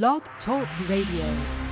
Blog Talk Radio.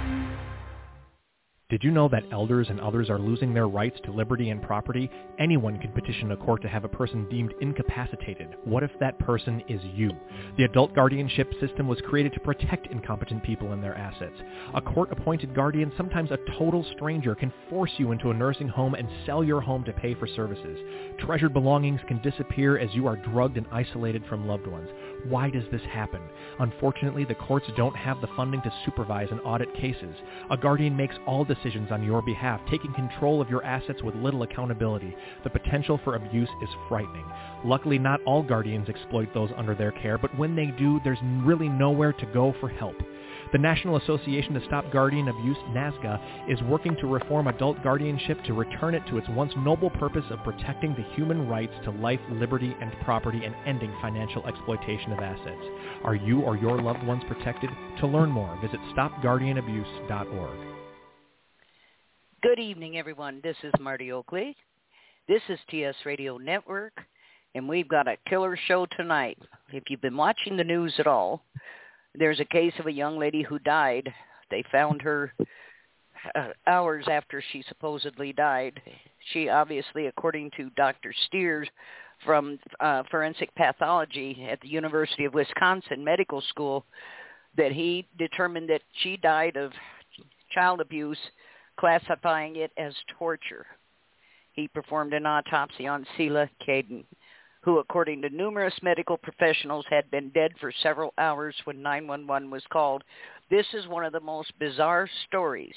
Did you know that elders and others are losing their rights to liberty and property? Anyone can petition a court to have a person deemed incapacitated. What if that person is you? The adult guardianship system was created to protect incompetent people and their assets. A court-appointed guardian, sometimes a total stranger, can force you into a nursing home and sell your home to pay for services. Treasured belongings can disappear as you are drugged and isolated from loved ones. Why does this happen? Unfortunately, the courts don't have the funding to supervise and audit cases. A guardian makes all decisions on your behalf, taking control of your assets with little accountability. The potential for abuse is frightening. Luckily, not all guardians exploit those under their care, but when they do, there's really nowhere to go for help. The National Association to Stop Guardian Abuse, NASGA, is working to reform adult guardianship to return it to its once noble purpose of protecting the human rights to life, liberty, and property and ending financial exploitation of assets. Are you or your loved ones protected? To learn more, visit stopguardianabuse.org. Good evening, everyone. This is Marty Oakley. This is TS Radio Network, and we've got a killer show tonight. If you've been watching the news at all, there's a case of a young lady who died. They found her uh, hours after she supposedly died. She obviously, according to Dr. Stier's from uh, forensic pathology at the University of Wisconsin Medical School, that he determined that she died of child abuse, classifying it as torture. He performed an autopsy on Selah Kaden who, according to numerous medical professionals, had been dead for several hours when 911 was called. This is one of the most bizarre stories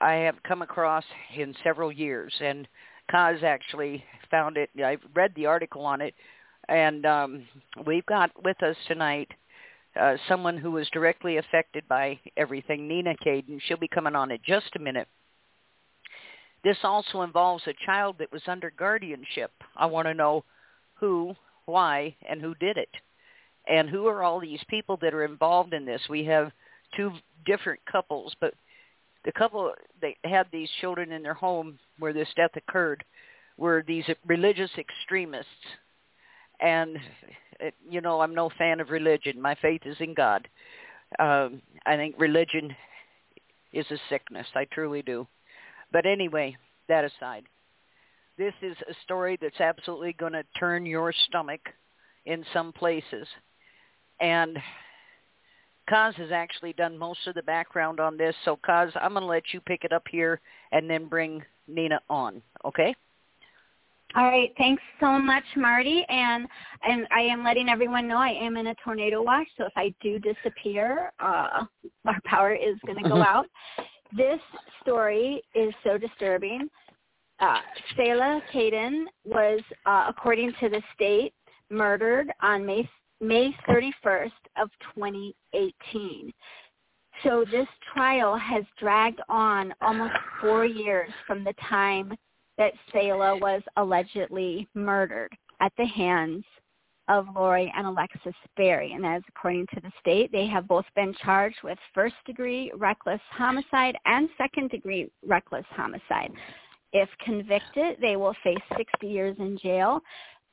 I have come across in several years, and Kaz actually found it. I read the article on it, and um, we've got with us tonight uh, someone who was directly affected by everything, Nina Kaden. She'll be coming on in just a minute. This also involves a child that was under guardianship. I want to know who, why, and who did it. And who are all these people that are involved in this? We have two different couples, but the couple that had these children in their home where this death occurred were these religious extremists. And, you know, I'm no fan of religion. My faith is in God. Um, I think religion is a sickness. I truly do. But anyway, that aside, this is a story that's absolutely going to turn your stomach in some places. And Kaz has actually done most of the background on this. So Kaz, I'm going to let you pick it up here and then bring Nina on. Okay? All right, thanks so much, Marty. And and I am letting everyone know I am in a tornado watch, so if I do disappear, uh, our power is going to go out. This story is so disturbing uh, Selah Kaden was, uh, according to the state, murdered on May May 31st of 2018. So this trial has dragged on almost four years from the time that Selah was allegedly murdered at the hands of Laurie and Alexis Barry. And as according to the state, they have both been charged with first degree reckless homicide and second degree reckless homicide. If convicted, they will face 60 years in jail.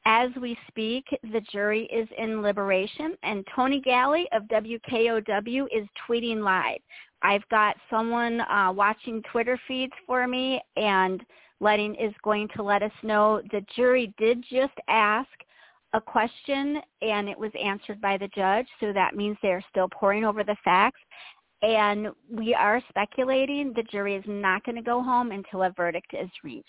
As we speak, the jury is in liberation, and Tony Galli of WKOW is tweeting live. I've got someone uh, watching Twitter feeds for me, and letting is going to let us know the jury did just ask a question, and it was answered by the judge. So that means they're still poring over the facts, and we are speculating the jury is not going to go home until a verdict is reached.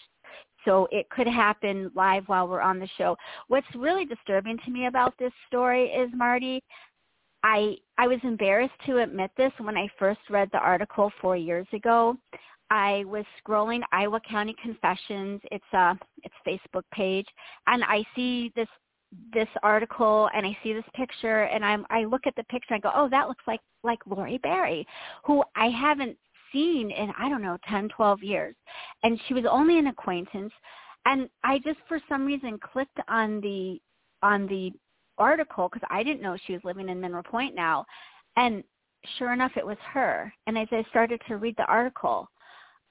So it could happen live while we're on the show. What's really disturbing to me about this story is Marty, I I was embarrassed to admit this when I first read the article 4 years ago. I was scrolling Iowa County Confessions. It's a it's Facebook page and I see this this article and I see this picture and I'm I look at the picture and I go, oh, that looks like like Laurie Barry, who I haven't seen in I don't know 10, 12 years, and she was only an acquaintance, and I just for some reason clicked on the on the article because I didn't know she was living in Mineral Point now, and sure enough, it was her. And as I started to read the article,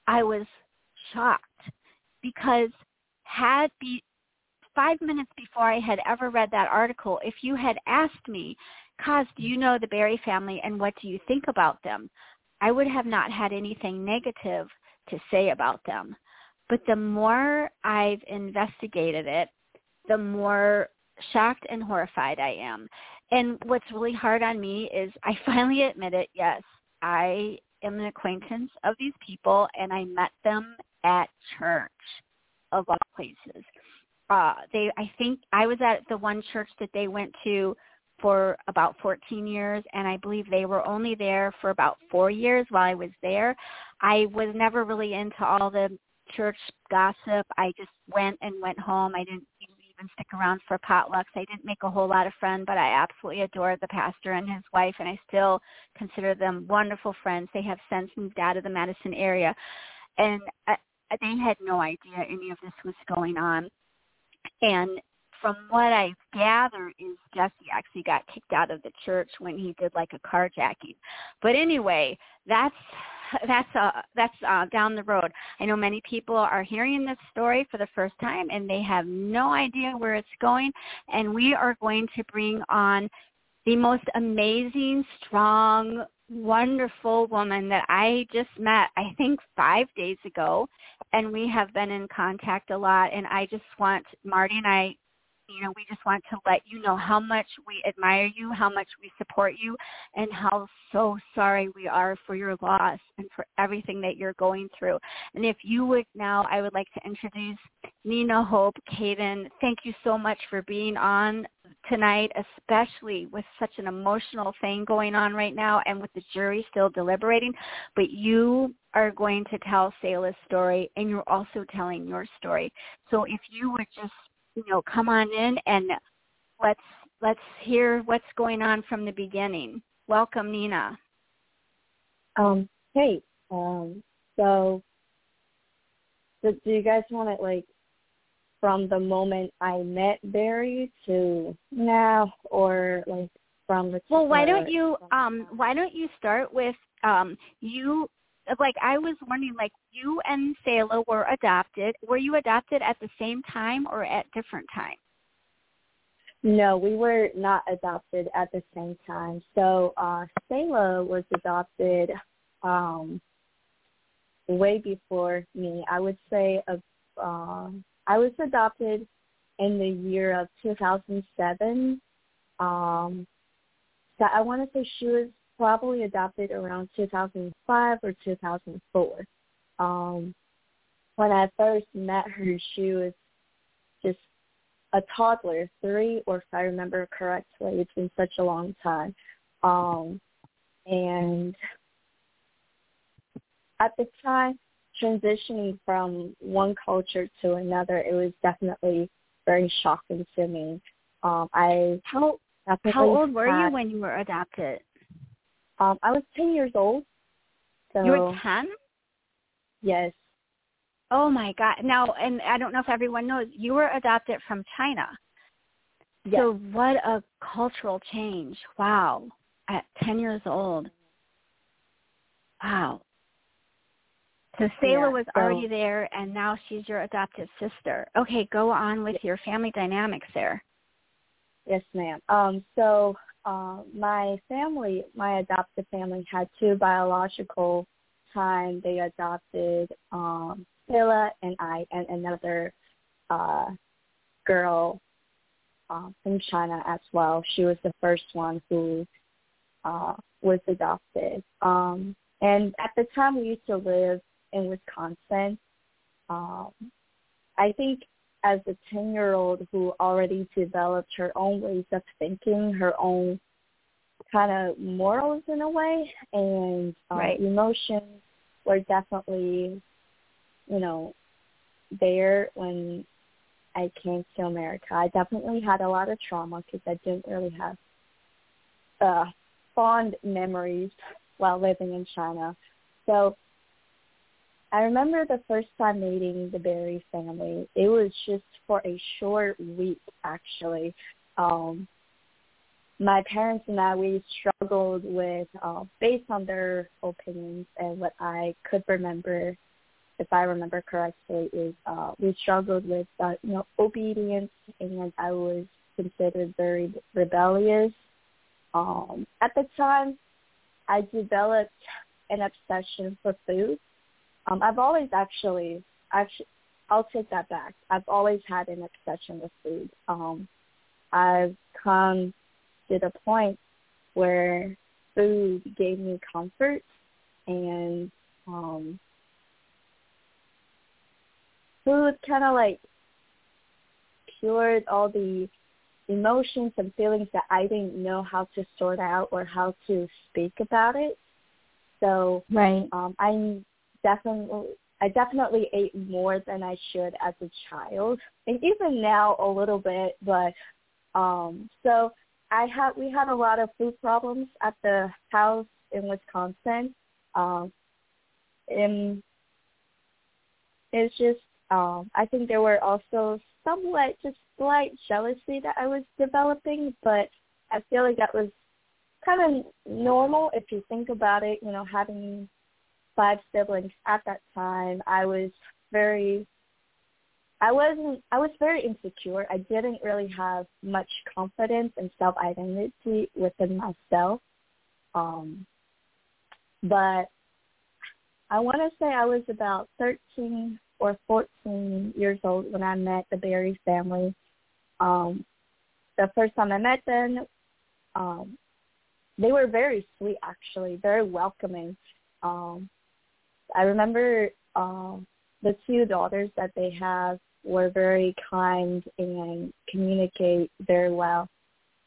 I was shocked because had be five minutes before I had ever read that article, if you had asked me, Kaz, do you know the Barry family and what do you think about them? I would have not had anything negative to say about them. But the more I've investigated it, the more shocked and horrified I am. And what's really hard on me is I finally admit it, yes, I am an acquaintance of these people and I met them at church of all places. Uh they I think I was at the one church that they went to for about 14 years and I believe they were only there for about 4 years while I was there. I was never really into all the church gossip. I just went and went home. I didn't even stick around for potlucks. I didn't make a whole lot of friends, but I absolutely adore the pastor and his wife, and I still consider them wonderful friends. They have since moved out of the Madison area, and I, they had no idea any of this was going on. And from what I gather is Jesse actually got kicked out of the church when he did like a carjacking. But anyway, that's that's uh that's uh down the road. I know many people are hearing this story for the first time and they have no idea where it's going and we are going to bring on the most amazing, strong, wonderful woman that I just met, I think 5 days ago, and we have been in contact a lot and I just want Marty and I you know, we just want to let you know how much we admire you, how much we support you, and how so sorry we are for your loss and for everything that you're going through. And if you would now, I would like to introduce Nina Hope Kaden. Thank you so much for being on tonight, especially with such an emotional thing going on right now and with the jury still deliberating. But you are going to tell Selah's story and you're also telling your story. So if you would just you know, come on in and let's let's hear what's going on from the beginning. Welcome, Nina. Um, hey, um, so, so do you guys want it like from the moment I met Barry to now, or like from the? Well, why don't you um why don't you start with um you like I was wondering, like you and Selah were adopted. Were you adopted at the same time or at different times? No, we were not adopted at the same time. So uh Selah was adopted um way before me. I would say uh, I was adopted in the year of 2007. Um, so I want to say she was probably adopted around 2005 or 2004. Um, when I first met her, she was just a toddler, three or if I remember correctly. It's been such a long time. Um, and at the time, transitioning from one culture to another, it was definitely very shocking to me. Um, I how how old were you when you were adopted? Um, I was 10 years old. So, you were 10? Yes. Oh my God. Now, and I don't know if everyone knows, you were adopted from China. Yes. So what a cultural change. Wow. At 10 years old. Wow. So Selah yeah, was so, already there and now she's your adopted sister. Okay, go on with your family dynamics there. Yes, ma'am. Um, so uh, my family, my adopted family, had two biological time. They adopted um, Selah and I and another uh, girl uh, from China as well. She was the first one who uh, was adopted. Um, and at the time, we used to live in Wisconsin. Um, I think as a 10 year old who already developed her own ways of thinking, her own kind of morals in a way, and um, right. emotions were definitely, you know, there when I came to America. I definitely had a lot of trauma because I didn't really have uh, fond memories while living in China. So I remember the first time meeting the Barry family. It was just for a short week, actually. Um, my parents and I, we struggled with, uh, based on their opinions and what I could remember, if I remember correctly, is uh, we struggled with, uh, you know, obedience, and I was considered very rebellious. Um, at the time, I developed an obsession for food. Um, I've always actually, actually, I'll take that back. I've always had an obsession with food. Um, I've come to the point where food gave me comfort and um food kind of like cured all the emotions and feelings that I didn't know how to sort out or how to speak about it. So right. um I'm definitely I definitely ate more than I should as a child. And even now a little bit, but um so I had we had a lot of food problems at the house in Wisconsin. Um and it's just um I think there were also somewhat just slight jealousy that I was developing, but I feel like that was kind of normal if you think about it, you know, having five siblings at that time. I was very I wasn't I was very insecure. I didn't really have much confidence and self identity within myself. Um but I want to say I was about 13 or 14 years old when I met the Barry family. Um the first time I met them, um they were very sweet actually, very welcoming. Um I remember um the two daughters that they have were very kind and communicate very well.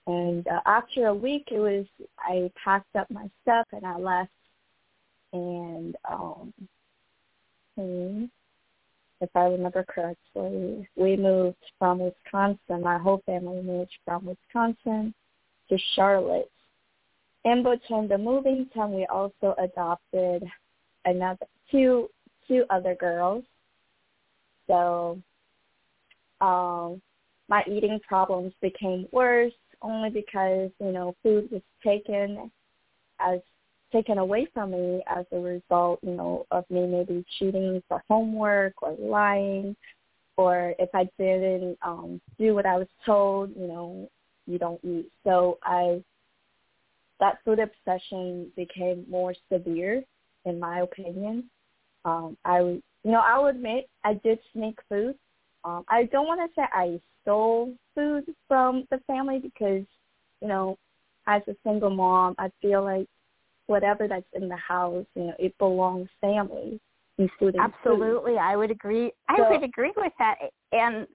And uh, after a week, it was I packed up my stuff and I left. And um, and if I remember correctly, we moved from Wisconsin. My whole family moved from Wisconsin to Charlotte. In between the moving time, we also adopted another two two other girls. So um, my eating problems became worse only because you know food was taken as taken away from me as a result you know of me maybe cheating for homework or lying. Or if I didn't um do what I was told you know you don't eat. So I that food obsession became more severe in my opinion um I would you know I'll admit I did sneak food um, I don't want to say I stole food from the family because, you know, as a single mom, I feel like whatever that's in the house, you know, it belongs family, including Absolutely, food. I would agree. I So- would agree with that. And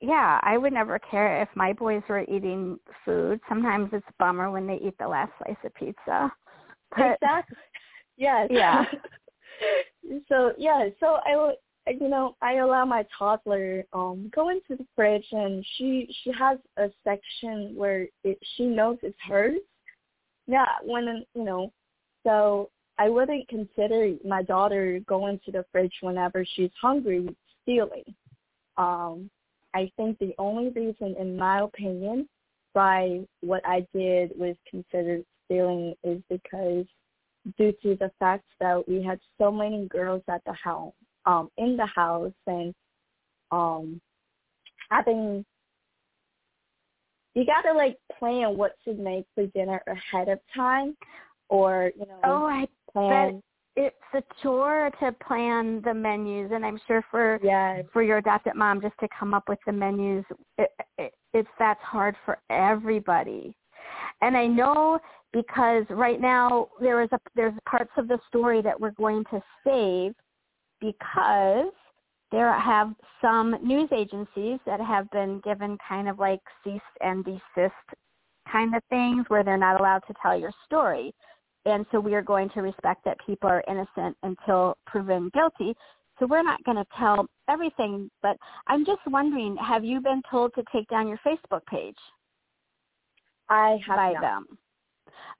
yeah, I would never care if my boys were eating food. Sometimes it's a bummer when they eat the last slice of pizza. But Exactly. Yes. Yeah. so yeah, so I you know, I allow my toddler um go into the fridge and she she has a section where it, she knows it's hers. Yeah, when you know, so I wouldn't consider my daughter going to the fridge whenever she's hungry stealing. Um, I think the only reason, in my opinion, why what I did was considered stealing is because due to the fact that we had so many girls at the house um in the house and um having you gotta like plan what to make for dinner ahead of time or you know oh, I plan it's a chore to plan the menus, and I'm sure for yes for your adopted mom just to come up with the menus, it, it, it's that's hard for everybody. And I know because right now there is a there's parts of the story that we're going to save because there have some news agencies that have been given kind of like cease and desist kind of things where they're not allowed to tell your story. And so we are going to respect that people are innocent until proven guilty. So we're not going to tell everything, but I'm just wondering, have you been told to take down your Facebook page I have by not. them?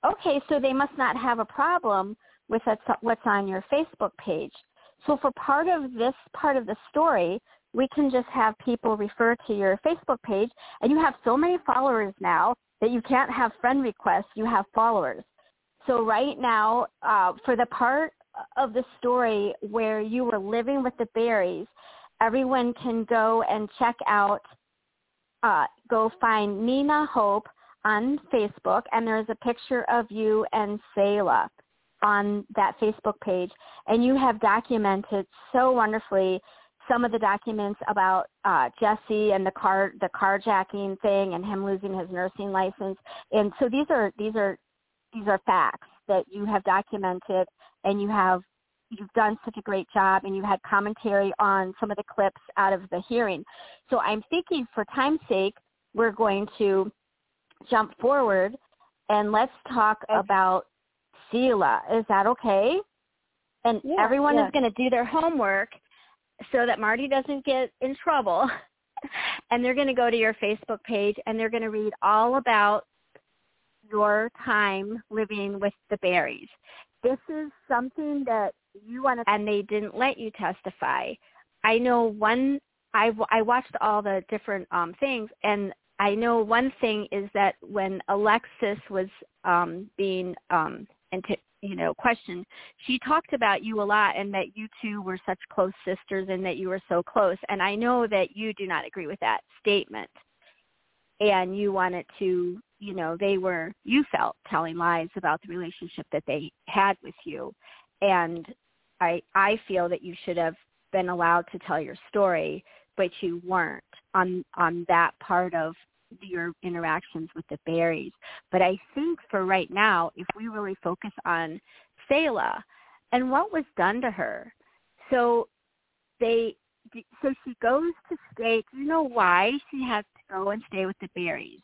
Okay, so they must not have a problem with what's on your Facebook page. So for part of this part of the story, we can just have people refer to your Facebook page, and you have so many followers now that you can't have friend requests, you have followers. So right now, uh, for the part of the story where you were living with the Barrys, everyone can go and check out, uh, go find Nina Hope on Facebook, and there's a picture of you and Selah on that Facebook page, and you have documented so wonderfully some of the documents about uh, Jesse and the car the carjacking thing and him losing his nursing license. And so these are these are these are facts that you have documented and you have you've done such a great job and you had commentary on some of the clips out of the hearing. So I'm thinking for time's sake, we're going to jump forward and let's talk okay. about Selah. Is that okay? And yeah, everyone yeah. is going to do their homework so that Marty doesn't get in trouble. and they're going to go to your Facebook page and they're going to read all about your time living with the Barrys. This is something that you want to, and they didn't let you testify. I know one, I, I watched all the different um, things, and I know one thing is that when Alexis was um, being um, into, you know, questioned, she talked about you a lot and that you two were such close sisters and that you were so close. And I know that you do not agree with that statement. And you wanted to, you know, they were, you felt telling lies about the relationship that they had with you. And I, I feel that you should have been allowed to tell your story, but you weren't on, on that part of your interactions with the Barrys. But I think for right now, if we really focus on Selah and what was done to her, so they, so she goes to stay. Do you know why she has to go and stay with the Barrys?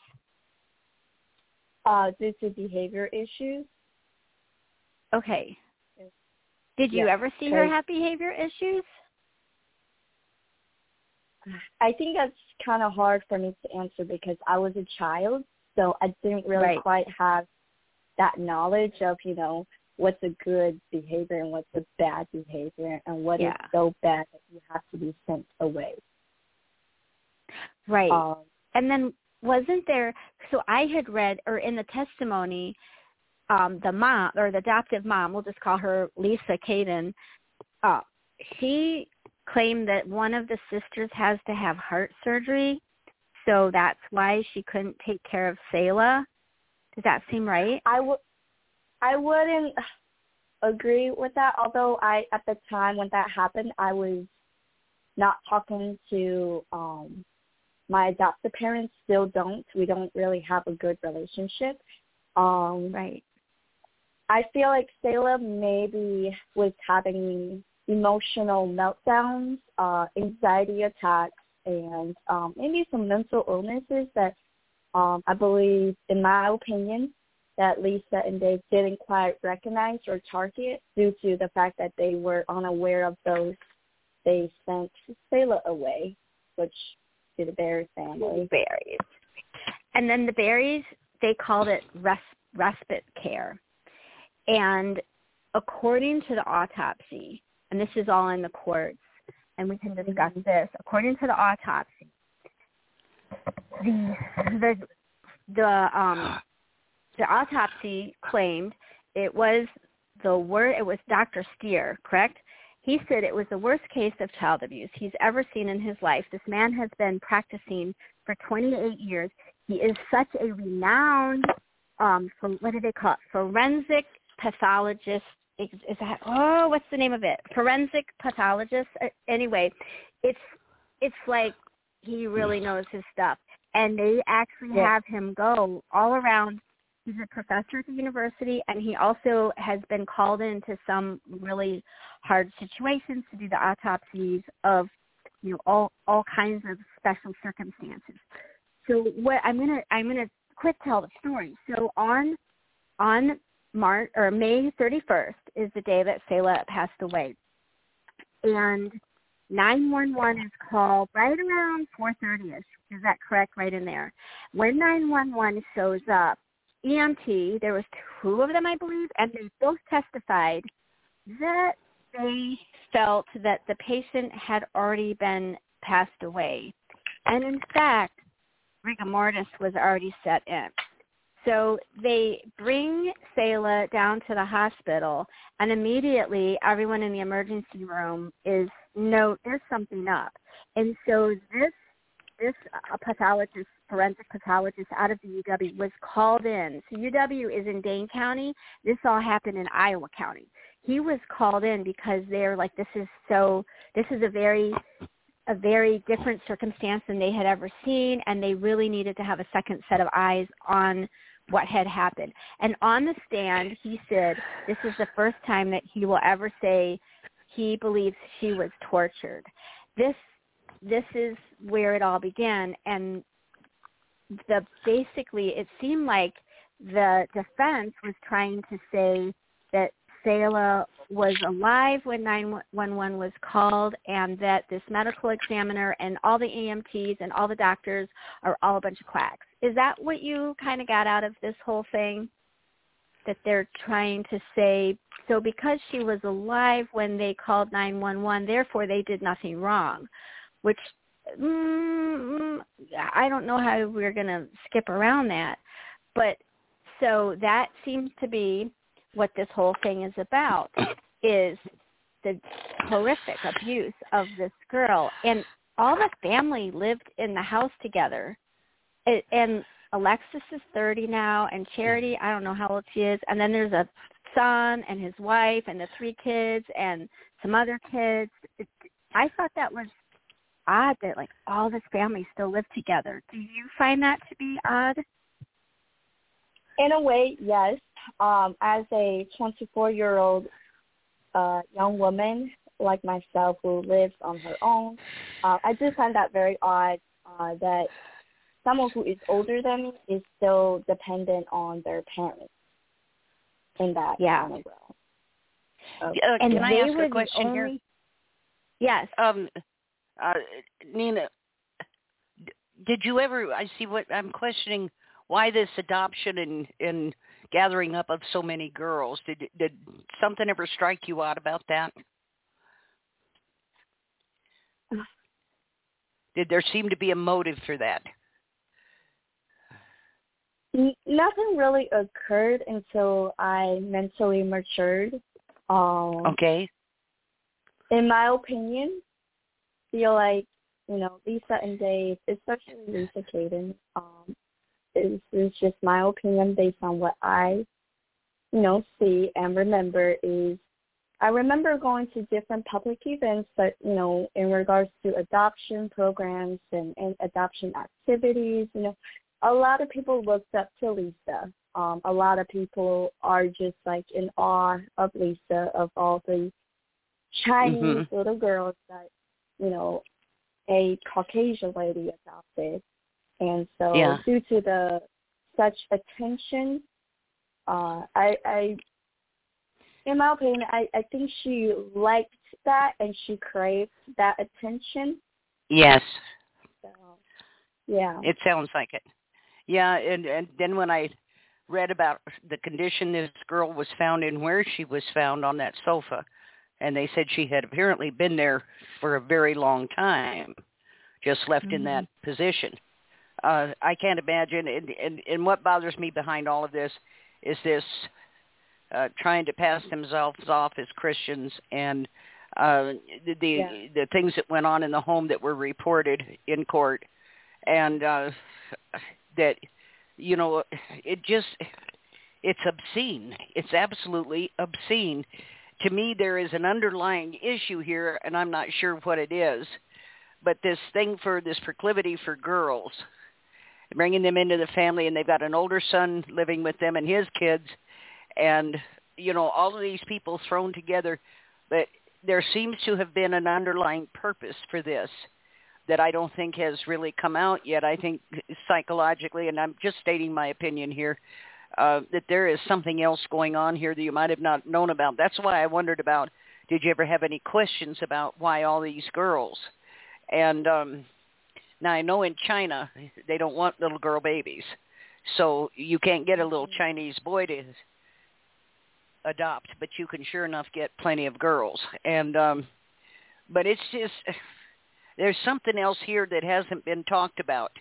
Uh, due to behavior issues. Okay. Did you yeah, ever see her have behavior issues? I think that's kind of hard for me to answer because I was a child, so I didn't really right. quite have that knowledge of, you know, what's a good behavior and what's a bad behavior and what yeah. is so bad that you have to be sent away. Right. Um, and then wasn't there so I had read or in the testimony um the mom or the adoptive mom, we'll just call her Lisa Kaden, uh she claimed that one of the sisters has to have heart surgery, so that's why she couldn't take care of Selah. Does that seem right? I would I wouldn't agree with that. Although I at the time when that happened, I was not talking to um my adoptive parents. Still don't. We don't really have a good relationship. Um Right. I feel like Selah maybe was having emotional meltdowns, uh, anxiety attacks, and um, maybe some mental illnesses that um, I believe, in my opinion, that Lisa and Dave didn't quite recognize or target due to the fact that they were unaware of those. They sent Selah away, which to the Barry family. Barrys. And then the Barrys, they called it res- respite care. And according to the autopsy, and this is all in the courts, and we can discuss this. According to the autopsy, the the the um the autopsy claimed it was the word it was Dr. Stier, correct? He said it was the worst case of child abuse he's ever seen in his life. This man has been practicing for 28 years. He is such a renowned um what do they call it? Forensic pathologist is, that oh what's the name of it? Forensic pathologist? Anyway it's it's like he really hmm. knows his stuff. And they actually Yeah. have him go all around. He's a professor at the university and he also has been called into some really hard situations to do the autopsies of you know all all kinds of special circumstances. So what i'm going to i'm going to quick tell the story. So on on March or May 31st is the day that Selah passed away. And 911 is called right around 4.30ish. Is that correct? Right in there. When 911 shows up, EMT, there was two of them, I believe, and they both testified that they felt that the patient had already been passed away. And in fact, rigor mortis was already set in. So they bring Selah down to the hospital, and immediately everyone in the emergency room is no, there's something up. And so this this uh, pathologist forensic pathologist out of the UW, was called in. So UW is in Dane County. This all happened in Iowa County. He was called in because they're like, this is so, this is a very, a very different circumstance than they had ever seen, and they really needed to have a second set of eyes on what had happened. And on the stand, he said this is the first time that he will ever say he believes she was tortured. This this is where it all began and the basically it seemed like the defense was trying to say that Selah was alive when 911 was called and that this medical examiner and all the EMTs and all the doctors are all a bunch of quacks. Is that what you kind of got out of this whole thing? That they're trying to say, so because she was alive when they called 911, therefore they did nothing wrong, which mm, I don't know how we're going to skip around that. But so that seems to be what this whole thing is about is the horrific abuse of this girl and all the family lived in the house together it, and alexis is thirty now and charity i don't know how old she is and then there's a son and his wife and the three kids and some other kids. It, i thought that was odd that like all this family still lived together. Do you find that to be odd? In a way yes. Um, as a 24 year old uh, young woman like myself who lives on her own, uh, I do find that very odd uh, that someone who is older than me is still dependent on their parents in that yeah. kind of realm. So, uh, and can I ask a question only, here? Yes. Um, uh, Nina, did you ever? I see what I'm questioning. Why this adoption and and gathering up of so many girls. Did did something ever strike you out about that? Did there seem to be a motive for that? Nothing really occurred until I mentally matured. Um, okay. In my opinion, feel like you know Lisa and Dave, especially Lisa Kaden, um, is is just my opinion based on what I, you know, see and remember is I remember going to different public events, but you know, in regards to adoption programs and, and adoption activities, you know, a lot of people looked up to Lisa. Um, a lot of people are just like in awe of Lisa, of all the Chinese mm-hmm. little girls that, you know, a Caucasian lady adopted. And so yeah. due to the such attention, uh, I, I, in my opinion, I, I think she liked that and she craved that attention. Yes. So, yeah. It sounds like it. Yeah, and and then when I read about the condition this girl was found in, where she was found on that sofa, and they said she had apparently been there for a very long time, just left mm-hmm. in that position uh, I can't imagine. And, and, and what bothers me behind all of this is this uh, trying to pass themselves off as Christians and uh, the the, yeah. the things that went on in the home that were reported in court, and uh, that you know it just it's obscene. It's absolutely obscene. To me, there is an underlying issue here, and I'm not sure what it is. But this thing for this proclivity for girls bringing them into the family, and they've got an older son living with them and his kids, and you know all of these people thrown together. But there seems to have been an underlying purpose for this that I don't think has really come out yet. I think psychologically, and I'm just stating my opinion here, uh, that there is something else going on here that you might have not known about. That's why I wondered about. Did you ever have any questions about why all these girls? And um, now I know in China they don't want little girl babies, so you can't get a little Mm-hmm. Chinese boy to adopt, but you can sure enough get plenty of girls. And um but it's just there's something else here that hasn't been talked about.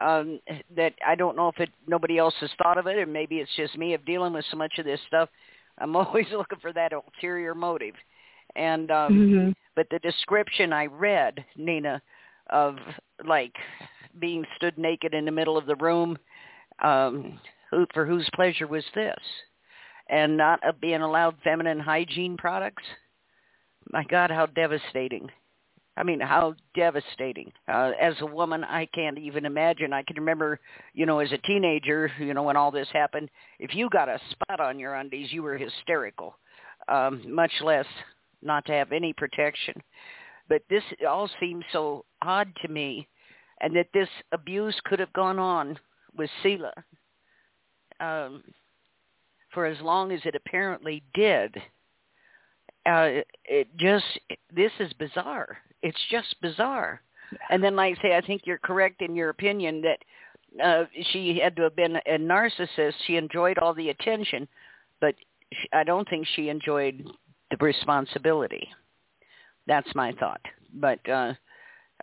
Um that I don't know if it nobody else has thought of it or maybe it's just me of dealing with so much of this stuff. I'm always looking for that ulterior motive. And um mm-hmm. but the description I read, Nina, of like being stood naked in the middle of the room. Um, who, for whose pleasure was this? And not being allowed feminine hygiene products? My God, how devastating. I mean, how devastating. Uh, as a woman, I can't even imagine. I can remember, you know, as a teenager, you know, when all this happened, if you got a spot on your undies, you were hysterical, um, much less not to have any protection. But this all seems so odd to me, and that this abuse could have gone on with Selah um, for as long as it apparently did. Uh, it just, this is bizarre it's just bizarre. And then, like I say, I think you're correct in your opinion that uh, she had to have been a narcissist. She enjoyed all the attention, but I don't think she enjoyed the responsibility. That's my thought. But uh,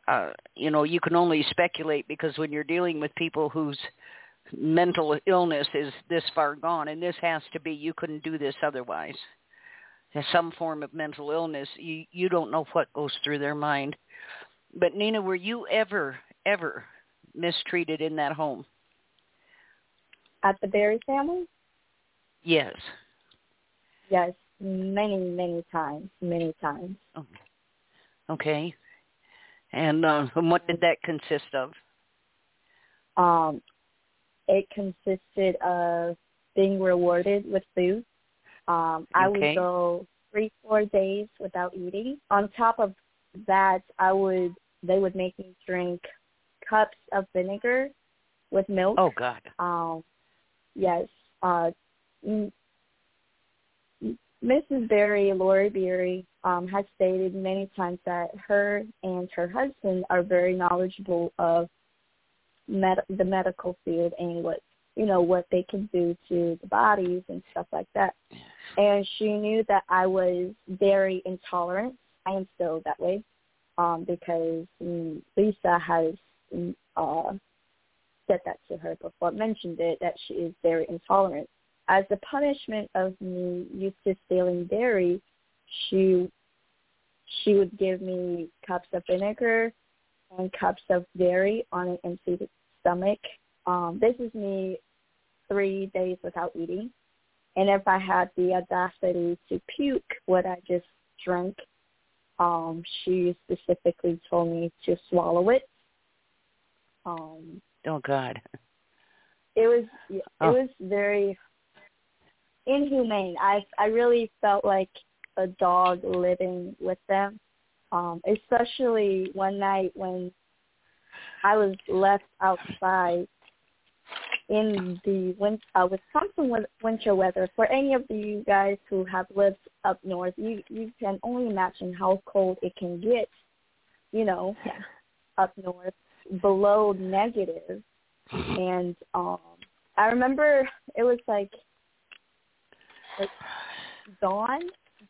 uh, you know, you can only speculate because when you're dealing with people whose mental illness is this far gone, and this has to be, you couldn't do this otherwise some form of mental illness, you you don't know what goes through their mind. But Nina, were you ever ever mistreated in that home? At the Barry family? Yes. Yes, many many times, many times. Okay. Okay. And uh, what did that consist of? Um, it consisted of being rewarded with food um, I okay. would go three, four days without eating. On top of that, I would they would make me drink cups of vinegar with milk. Oh God. Um, yes. Uh, Mrs. Barry, Laurie Barry, um, has stated many times that her and her husband are very knowledgeable of med- the medical field and what you know what they can do to the bodies and stuff like that and she knew that I was very intolerant. I am still that way um, because mm, Lisa has mm, uh, said that to her before, mentioned it, that she is very intolerant. As a punishment of me used to stealing dairy, she she would give me cups of vinegar and cups of dairy on an empty stomach. Um, this is me three days without eating. And if I had the audacity to puke what I just drank, um, she specifically told me to swallow it. Um, oh God. It was it oh. was very inhumane. I I really felt like a dog living with them. Um, especially one night when I was left outside in the win- uh, Wisconsin winter weather. For any of you guys who have lived up north, you you can only imagine how cold it can get. You know, yeah. up north below negative. And um I remember it was like like dawn,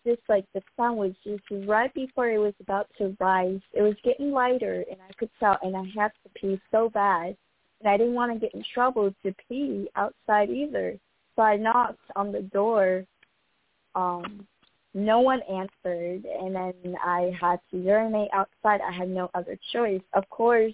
just like the sun was just right before it was about to rise. It was getting lighter, and I could tell, and I had to pee so bad and I didn't want to get in trouble to pee outside either. So I knocked on the door. Um, no one answered, and then I had to urinate outside. I had no other choice. Of course,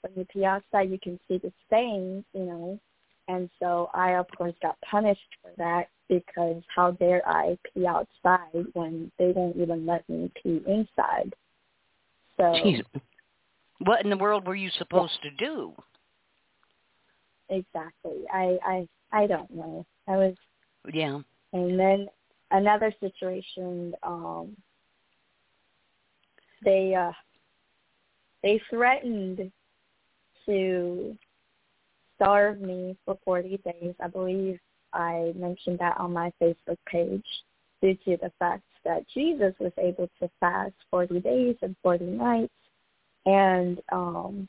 when you pee outside, you can see the stains, you know. And so I, of course, got punished for that because how dare I pee outside when they won't even let me pee inside. So, Jeez. what in the world were you supposed yeah. to do? Exactly. I I I don't know. I was yeah. And then another situation. Um, they uh, they threatened to starve me for 40 days. I believe I mentioned that on my Facebook page due to the fact that Jesus was able to fast 40 days and 40 nights. And um,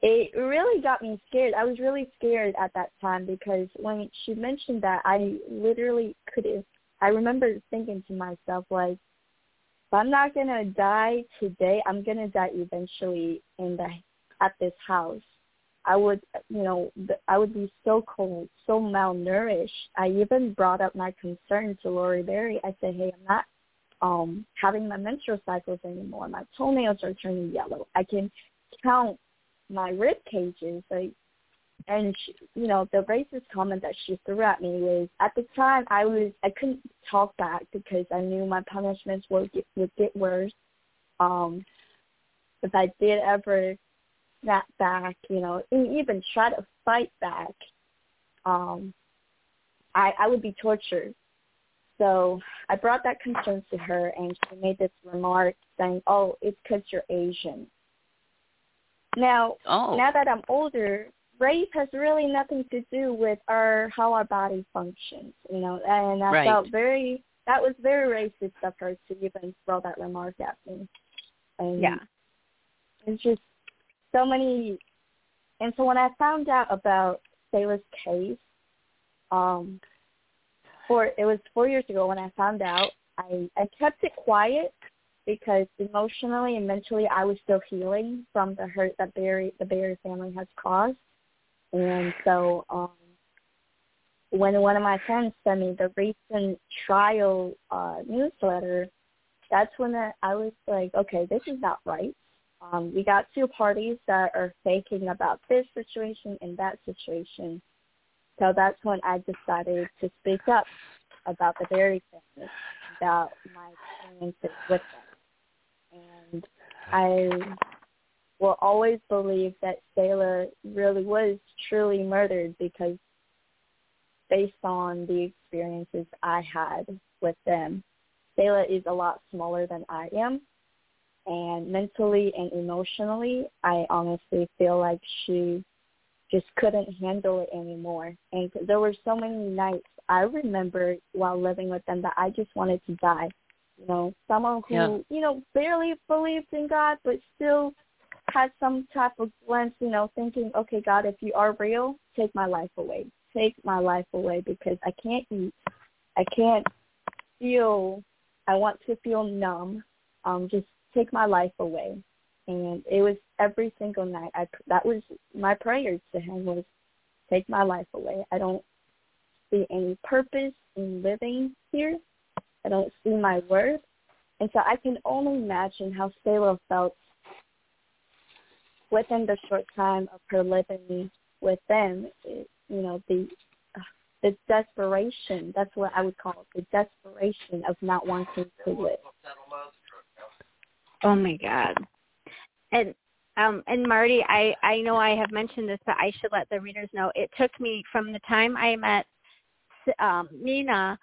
it really got me scared. I was really scared at that time because when she mentioned that, I literally could. I remember thinking to myself, like, if I'm not gonna die today, I'm gonna die eventually in the at this house. I would, you know, I would be so cold, so malnourished. I even brought up my concern to Laurie Barry. I said, hey, I'm not um having my menstrual cycles anymore. My toenails are turning yellow. I can count my rib cages, like and she, you know the racist comment that she threw at me was at the time I was I couldn't talk back because I knew my punishments would get, would get worse. Um, if I did ever snap back, you know, and even try to fight back, um, I I would be tortured. So I brought that concern to her, and she made this remark saying, "Oh, it's because you're Asian." Now, oh. now that I'm older, rape has really nothing to do with our how our body functions, you know. And I right. felt very that was very racist of her to even throw that remark at me. And yeah, it's just so many. And so when I found out about Selah's case, um, for it was four years ago when I found out, I I kept it quiet because emotionally and mentally I was still healing from the hurt that Barry the Barry family has caused. And so um, when one of my friends sent me the recent trial uh, newsletter, that's when I was like, okay, this is not right. Um, we got two parties that are faking about this situation and that situation. So that's when I decided to speak up about the Barry family, about my experiences with them. And I will always believe that Selah really was truly murdered because based on the experiences I had with them, Selah is a lot smaller than I am. And mentally and emotionally, I honestly feel like she just couldn't handle it anymore. And there were so many nights I remember while living with them that I just wanted to die. You know, someone who, yeah. you know, barely believed in God, but still had some type of glimpse, you know, thinking, okay, God, if you are real, take my life away. Take my life away because I can't eat. I can't feel, I want to feel numb. Um, just take my life away. And it was every single night. I that was my prayer to him was, take my life away. I don't see any purpose in living here. I don't see my worth. And so I can only imagine how Selah felt within the short time of her living with them, you know, the uh, the desperation, that's what I would call it, the desperation of not wanting to live. Oh my God. And um and Marty, I I know I have mentioned this, but I should let the readers know. It took me from the time I met um Nina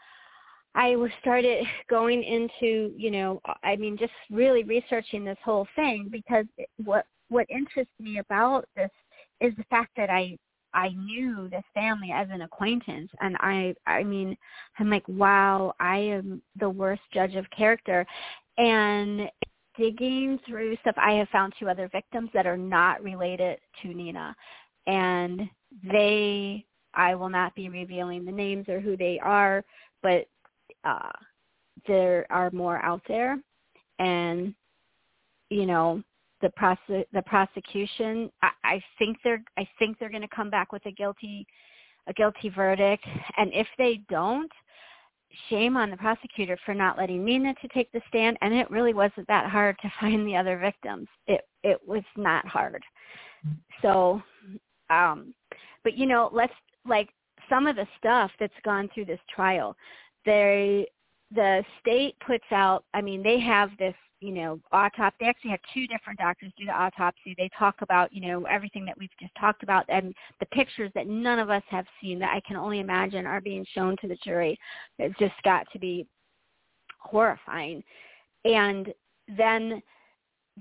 I started going into, you know, I mean, just really researching this whole thing because what what interests me about this is the fact that I I knew this family as an acquaintance. And I I mean I'm like wow I am the worst judge of character. And digging through stuff I have found two other victims that are not related to Nina. And they I will not be revealing the names or who they are but uh there are more out there. And you know the prose- the prosecution I, I think they're I think they're going to come back with a guilty a guilty verdict. And if they don't shame on the prosecutor for not letting Nina to take the stand. And it really wasn't that hard to find the other victims. It it was not hard. So um but you know let's like some of the stuff that's gone through this trial they the state puts out i mean they have this you know, autopsy. They actually have two different doctors do the autopsy. They talk about, you know, everything that we've just talked about and the pictures that none of us have seen that I can only imagine are being shown to the jury. It's just got to be horrifying. And then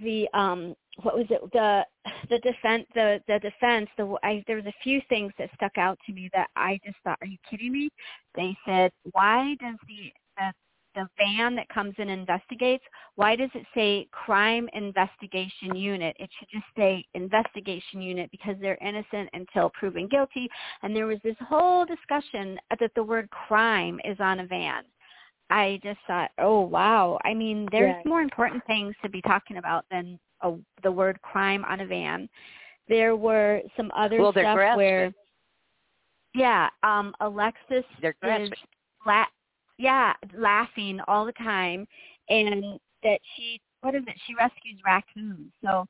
the um what was it the the defense the the defense the I, there was a few things that stuck out to me that I just thought are you kidding me they said why does the the the van that comes and investigates, why does it say crime investigation unit? It should just say investigation unit because they're innocent until proven guilty. And there was this whole discussion that the word crime is on a van. I just thought, oh wow. I mean, there's more important things to be talking about than a, the word crime on a van. There were some other well, stuff where, yeah, um, Alexis they're is flat yeah, laughing all the time, and that she what is it? She rescues raccoons. So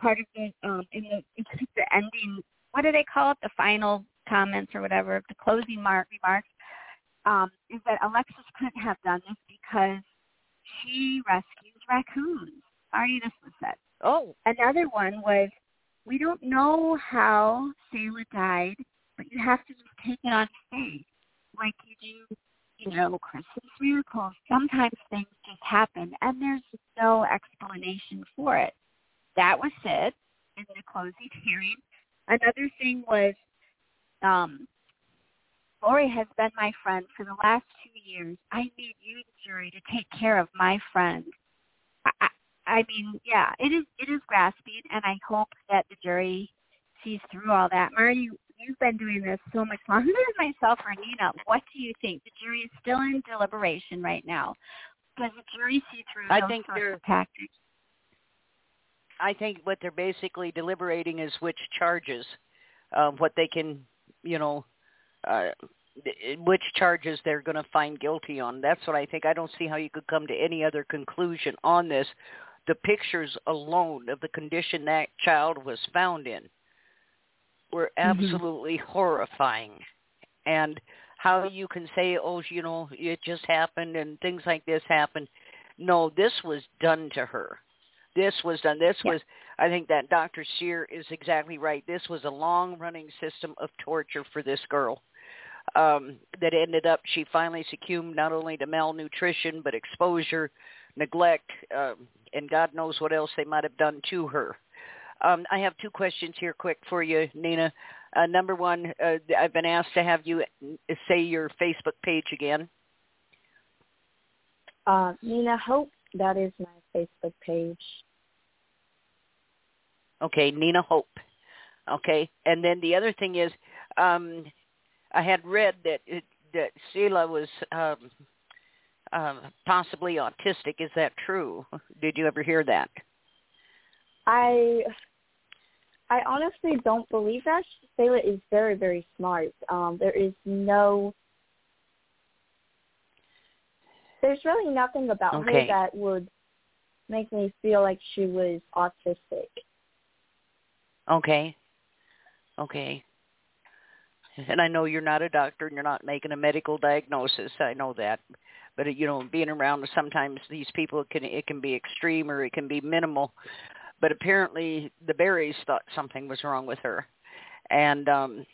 part of the um in the the ending what do they call it the final comments or whatever the closing mark remarks um is that Alexis couldn't have done this because she rescues raccoons. Already this was said. Oh. Another one was we don't know how Selah died, but you have to just take it on faith. Like you do you know, Christmas miracles. Sometimes things just happen and there's no explanation for it. That was said in the closing hearing. Another thing was um Laurie has been my friend for the last two years. I need you, jury, to take care of my friend. I, I, mean, yeah, it is it is grasping, and I hope that the jury sees through all that. Marty, you've been doing this so much longer than myself or Nina. What do you think? The jury is still in deliberation right now. Does the jury see through I think they're, tactics? I think what they're basically deliberating is which charges, uh, what they can, you know, uh, which charges they're going to find guilty on. That's what I think. I don't see how you could come to any other conclusion on this. The pictures alone of the condition that child was found in were Mm-hmm. absolutely horrifying. And how you can say, oh, you know, it just happened and things like this happened. No, this was done to her. This was done. This Yeah. was, I think that Dr. Stier is exactly right. This was a long-running system of torture for this girl um, that ended up, she finally succumbed not only to malnutrition, but exposure, neglect, um, and God knows what else they might have done to her. Um, I have two questions here quick for you, Nina. Uh, number one, uh, I've been asked to have you say your Facebook page again. Uh, Nina Hope, that is my Facebook page. Okay, Nina Hope. Okay, and then the other thing is, um, I had read that it, that Selah was um, um, possibly autistic. Is that true? Did you ever hear that? I I honestly don't believe that. Selah is very, very smart. Um, there is no there's really nothing about Okay. her that would make me feel like she was autistic. Okay. Okay. And I know you're not a doctor and you're not making a medical diagnosis. I know that. But you know, being around sometimes these people can it can be extreme or it can be minimal. But apparently the Barrys thought something was wrong with her and um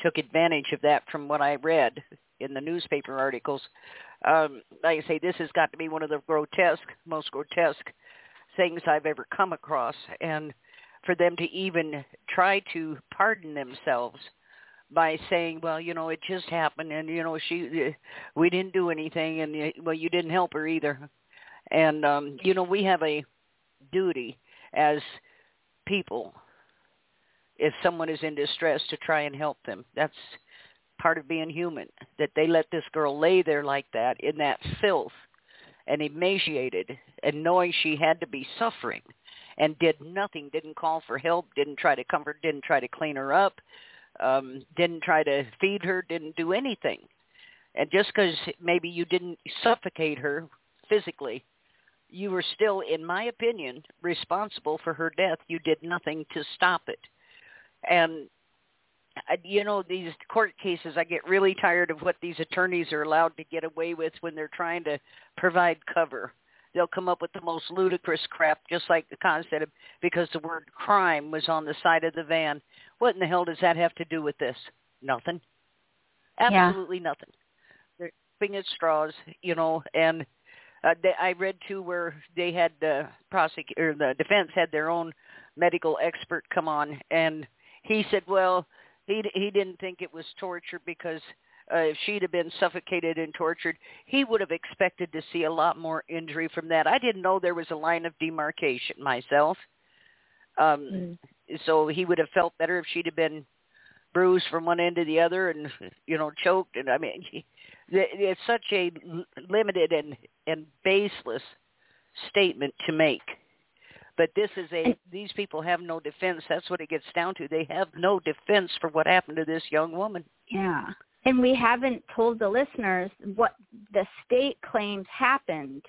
took advantage of that from what I read in the newspaper articles. Um like I say this has got to be one of the grotesque most grotesque things I've ever come across and for them to even try to pardon themselves by saying, well, you know, it just happened, and you know, she, we didn't do anything, and uh, well, you didn't help her either, and um, you know, we have a duty as people, if someone is in distress, to try and help them. That's part of being human. That they let this girl lay there like that in that filth, and emaciated, and knowing she had to be suffering and did nothing, didn't call for help, didn't try to comfort, didn't try to clean her up, um, didn't try to feed her, didn't do anything. And just because maybe you didn't suffocate her physically, you were still, in my opinion, responsible for her death. You did nothing to stop it. And you know these court cases i get really tired of what these attorneys are allowed to get away with when they're trying to provide cover they'll come up with the most ludicrous crap just like the concept of because the word crime was on the side of the van. What in the hell does that have to do with this? Nothing. Yeah. absolutely nothing. They're picking at straws you know and uh, they, i read too where they had the prosec or the defense had their own medical expert come on and he said well he he didn't think it was torture because uh, if she'd have been suffocated and tortured, he would have expected to see a lot more injury from that. I didn't know there was a line of demarcation myself. Um, Mm. so he would have felt better if she'd have been bruised from one end to the other and you know choked and I mean it's such a limited and and baseless statement to make. But this is a these people have no defense. That's what it gets down to. They have no defense for what happened to this young woman. Yeah. And we haven't told the listeners what the state claims happened.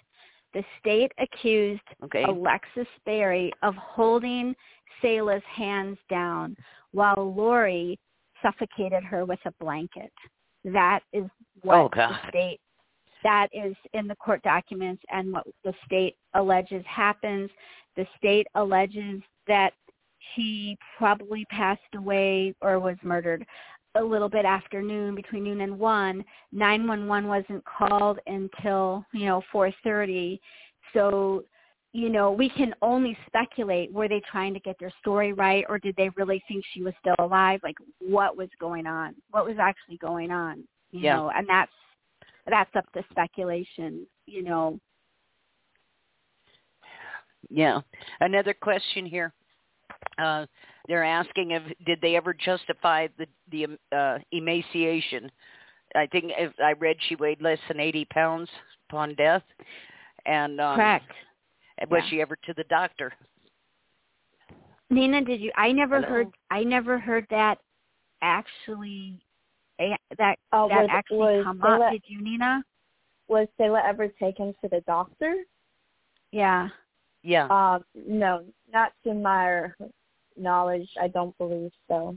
The state accused Okay. Alexis Barry of holding Selah's hands down while Laurie suffocated her with a blanket. That is what Oh, the state that is in the court documents and what the state alleges happens. The state alleges that she probably passed away or was murdered a little bit after noon, between noon and one. Nine one one wasn't called until you know four thirty. So you know we can only speculate. Were they trying to get their story right, or did they really think she was still alive? Like what was going on? What was actually going on? You Yeah. know, and that's that's up to speculation. You know, Yeah. Another question here. Uh, they're asking if did they ever justify the the uh, emaciation? I think if I read she weighed less than 80 pounds upon death, and um, correct. was Yeah. she ever to the doctor? Nina, did you? I never Hello? heard. I never heard that actually. eh, That Uh, that was, actually was come Selah, up. Did you, Nina? was Selah ever taken to the doctor? Yeah. Yeah. Uh, no, not to my knowledge. I don't believe so.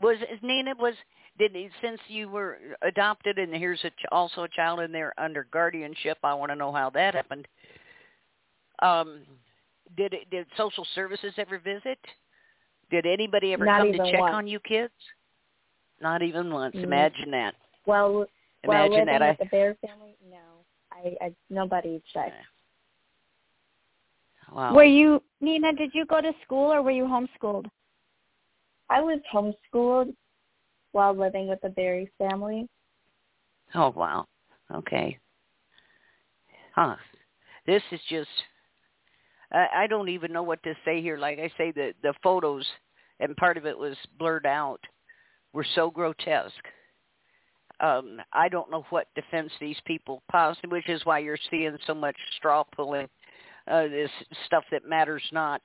Was is Nina was did since you were adopted and here's a ch- also a child in there under guardianship? I want to know how that happened. Um, did it, did social services ever visit? Did anybody ever Not come to check once. on you kids? Not even once. Mm. Imagine that. Well, well, Imagine living that. I, the Barry family, no, I, I nobody checked. Wow. Were you Nina? Did you go to school or were you homeschooled? I was homeschooled while living with the Barry family. Oh wow. Okay. Huh. This is just I, I don't even know what to say here. Like I say the the photos and part of it was blurred out were so grotesque. Um, I don't know what defense these people possibly which is why you're seeing so much straw pulling, uh, this stuff that matters not,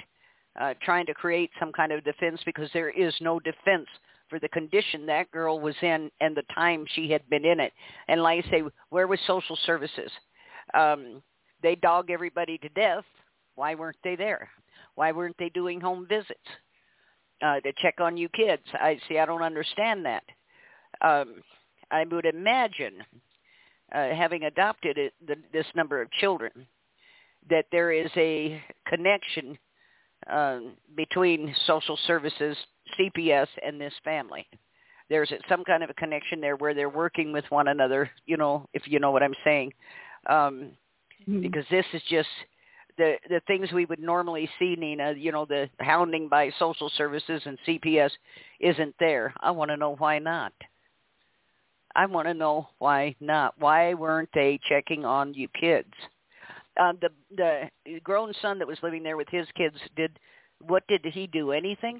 uh, trying to create some kind of defense because there is no defense for the condition that girl was in and the time she had been in it. And like I say, where was social services? Um, they dog everybody to death. Why weren't they there? Why weren't they doing home visits uh, to check on you kids? I see. I don't understand that. Um, I would imagine, uh, having adopted it, the, this number of children, that there is a connection um, between social services, CPS, and this family. There's some kind of a connection there where they're working with one another. You know, if you know what I'm saying, um, because this is just the the things we would normally see, Nina. You know, the hounding by social services and CPS isn't there. I want to know why not. I want to know why not. Why weren't they checking on you kids? Uh, the the grown son that was living there with his kids did what did he do? Anything?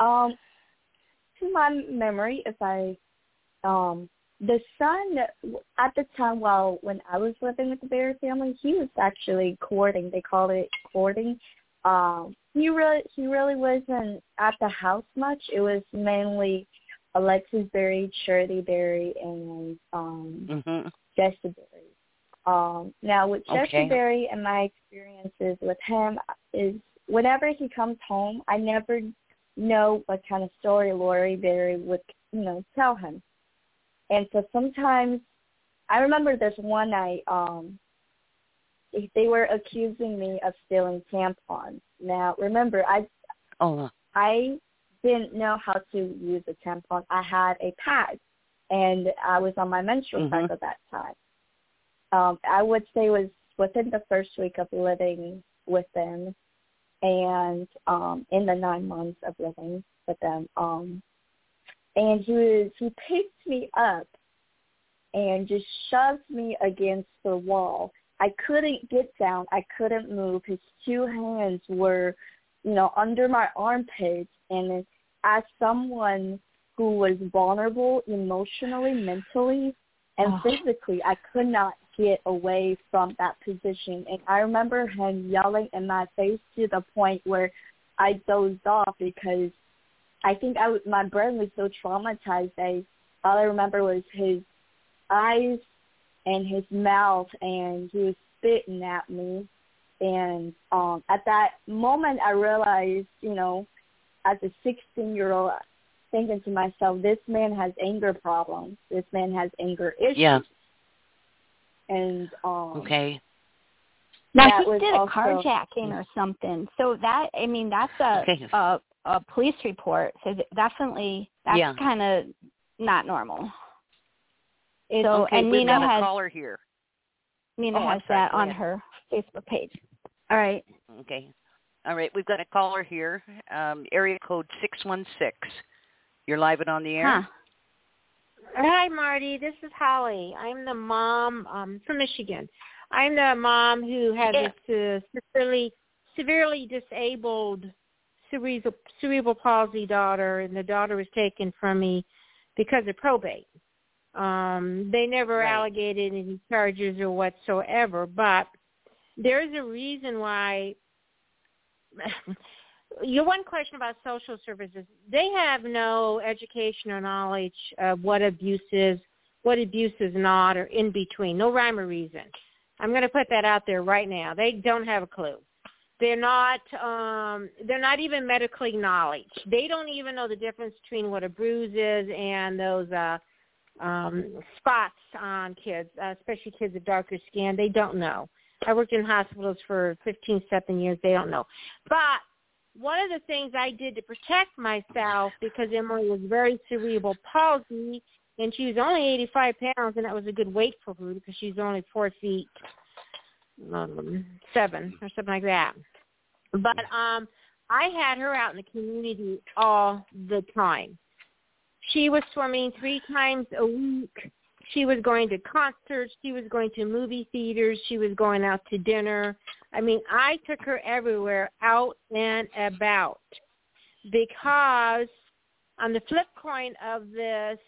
Um, to my memory, if I, um, the son at the time while when I was living with the Barry family, he was actually courting. They called it courting. Um, he really he really wasn't at the house much. It was mainly Alexis Barry, Charity Barry, and um, hmm Jesse Barry. Um, now with Jesse Okay. Barry and my experiences with him is whenever he comes home, I never know what kind of story Laurie Barry would, you know, tell him. And so sometimes I remember this one night, um, they were accusing me of stealing tampons. Now remember, I Oh, I didn't know how to use a tampon. I had a pad, and I was on my menstrual Mhm. cycle at that time. Um, I would say it was within the first week of living with them, and um, in the nine months of living with them. Um, and he was he picked me up and just shoved me against the wall. I couldn't get down. I couldn't move. His two hands were, you know, under my armpits. And as someone who was vulnerable emotionally, mentally, and Oh. physically, I could not get away from that position. And I remember him yelling in my face to the point where I dozed off because I think I was, my brain was so traumatized. I all I remember was his eyes and his mouth and he was spitting at me. And um at that moment I realized, you know, as a 16 year old thinking to myself, this man has anger problems. This man has anger issues. Yeah. And um Okay. Now he did a also- carjacking or something. So that I mean that's a Okay. a, a police report. So definitely that's Yeah. kind of not normal. it's So okay, and we've Nina got a has caller here. Nina Oh, I'm has sorry. that on ahead. her Facebook page. All right. Okay. All right, we've got a caller here. Um, area code six one six. You're live and on the air. Huh. Hi, Marty. This is Holly. I'm the mom um, from Michigan. I'm the mom who has a severely severely disabled cerebral, cerebral palsy daughter, and the daughter was taken from me because of probate. Um, they never Right. allocated any charges or whatsoever, but there's a reason why. Your one question about social services, they have no education or knowledge of what abuse is, what abuse is not, or in between. No rhyme or reason. I'm going to put that out there right now. They don't have a clue. They're not. Um, they're not even medically knowledge. They don't even know the difference between what a bruise is and those uh, um, spots on kids, uh, especially kids of darker skin. They don't know. I worked in hospitals for 15, 17 years. They don't know. But one of the things I did to protect myself because Emily was very cerebral palsy and she was only 85 pounds and that was a good weight for her because she's only four feet um, seven or something like that. But um, I had her out in the community all the time. She was swimming three times a week. She was going to concerts. She was going to movie theaters. She was going out to dinner. I mean, I took her everywhere, out and about, because on the flip coin of this,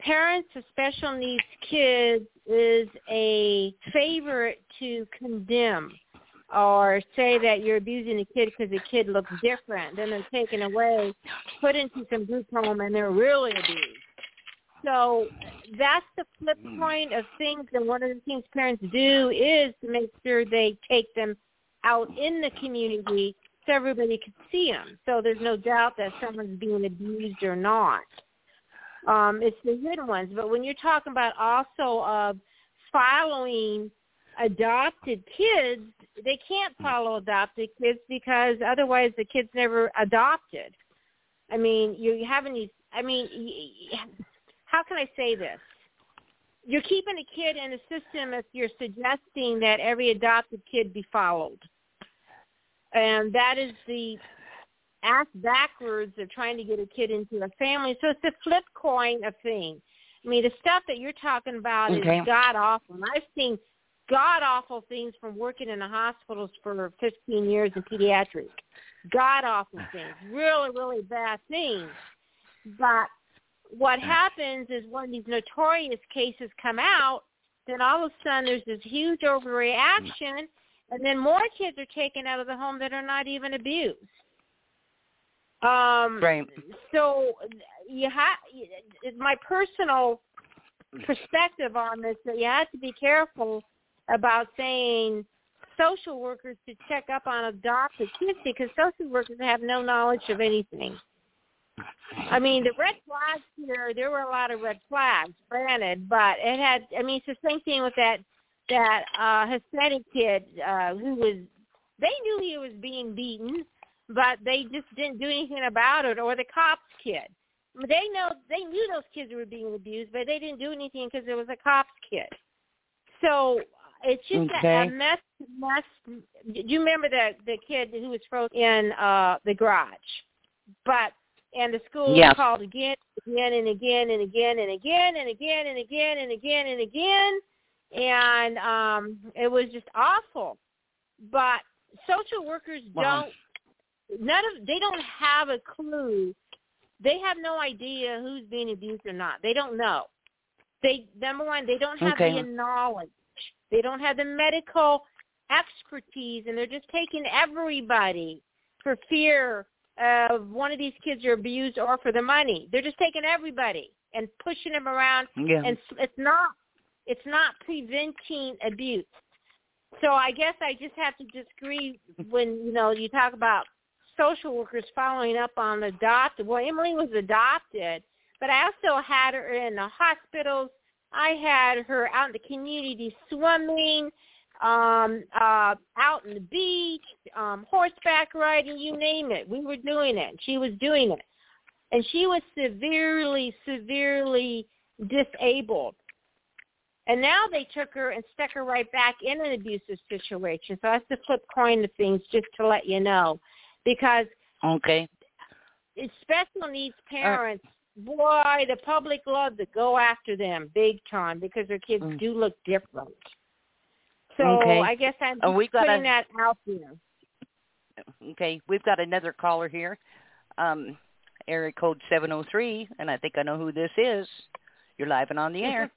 parents of special needs kids is a favorite to condemn or say that you're abusing a kid because the kid looks different. Then they're taken away, put into some group home, and they're really abused. So that's the flip point of things. And one of the things parents do is to make sure they take them out in the community so everybody can see them. So there's no doubt that someone's being abused or not. Um, it's the hidden ones. But when you're talking about also of following adopted kids, they can't follow adopted kids because otherwise the kid's never adopted. I mean, you're having these. I mean, how can I say this? You're keeping a kid in a system if you're suggesting that every adopted kid be followed, and that is the ass backwards of trying to get a kid into a family. So it's a flip coin of things. I mean, the stuff that you're talking about Okay. is god awful. And I've seen god awful things from working in the hospitals for 15 years in pediatrics. God awful things, really, really bad things. But what happens is when these notorious cases come out, then all of a sudden there's this huge overreaction, and then more kids are taken out of the home that are not even abused. Um, Right. So you have my personal perspective on this that you have to be careful about saying social workers to check up on adopted kids because social workers have no knowledge of anything. I mean, the red flags here, there were a lot of red flags, granted, but it had, I mean, it's the same thing with that, that uh, Hispanic kid uh, who was, they knew he was being beaten, but they just didn't do anything about it, or the cops kid. They know, they knew those kids were being abused, but they didn't do anything because it was a cops kid. So it's just a- Okay. a mess, mess. Do you remember the the kid who was frozen in uh the garage? But and the school Yes. called again, again and again and again and again and again and again and again and again, and um it was just awful. But social workers Wow. don't. None of they don't have a clue. They have no idea who's being abused or not. They don't know. They number one, they don't have Okay. the knowledge. They don't have the medical expertise, and they're just taking everybody for fear of one of these kids are abused or for the money. They're just taking everybody and pushing them around Yeah. and it's not It's not preventing abuse. So I guess I just have to disagree when, you know, you talk about social workers following up on adopted. Well, Emily was adopted, but I also had her in the hospitals. I had her out in the community swimming, um, uh, out in the beach, um, horseback riding, you name it. We were doing it. She was doing it. And she was severely, severely disabled. And now they took her and stuck her right back in an abusive situation. So that's the flip coin of things, just to let you know, because okay, special needs parents, uh, boy, the public love to go after them big time because their kids mm. do look different. So okay. I guess I'm oh, we got putting a, that out there. Okay, we've got another caller here, um, area code seven zero three, and I think I know who this is. You're live and on the air.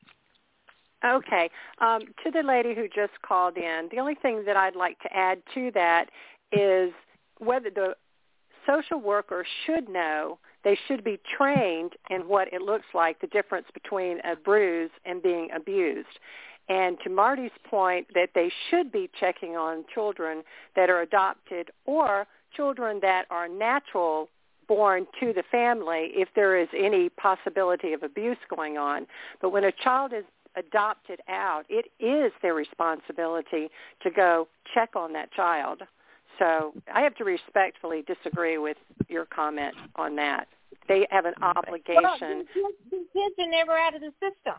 Okay. Um, to the lady who just called in, the only thing that I'd like to add to that is whether the social worker should know, they should be trained in what it looks like, the difference between a bruise and being abused. And to Marty's point that they should be checking on children that are adopted or children that are natural born to the family if there is any possibility of abuse going on. But when a child is adopted out, it is their responsibility to go check on that child. So I have to respectfully disagree with your comment on that. They have an obligation. Well, these kids are never out of the system.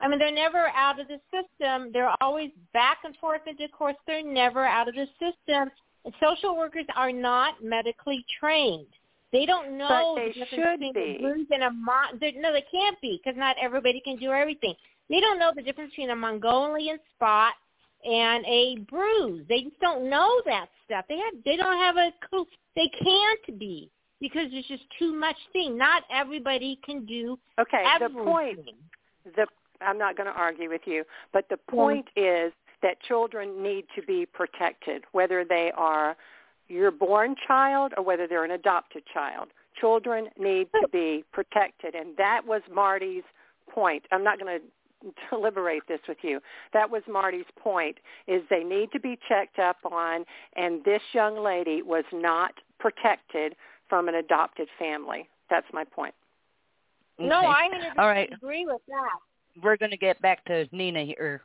I mean, they're never out of the system. They're always back and forth into course. They're never out of the system. And social workers are not medically trained. They don't know but they the difference should between be. a bruise and a mon- No, they can't be because not everybody can do everything. They don't know the difference between a Mongolian spot and a bruise. They just don't know that stuff. They have they don't have a clue. They can't be because there's just too much thing. Not everybody can do Okay, everything. the point the I'm not going to argue with you, but the point is that children need to be protected whether they are your born child or whether they're an adopted child. Children need to be protected and that was Marty's point. I'm not going to deliberate this with you. That was Marty's point, is they need to be checked up on, and this young lady was not protected from an adopted family. That's my point. Okay. No, I All right. agree with that. We're going to get back to Nina here.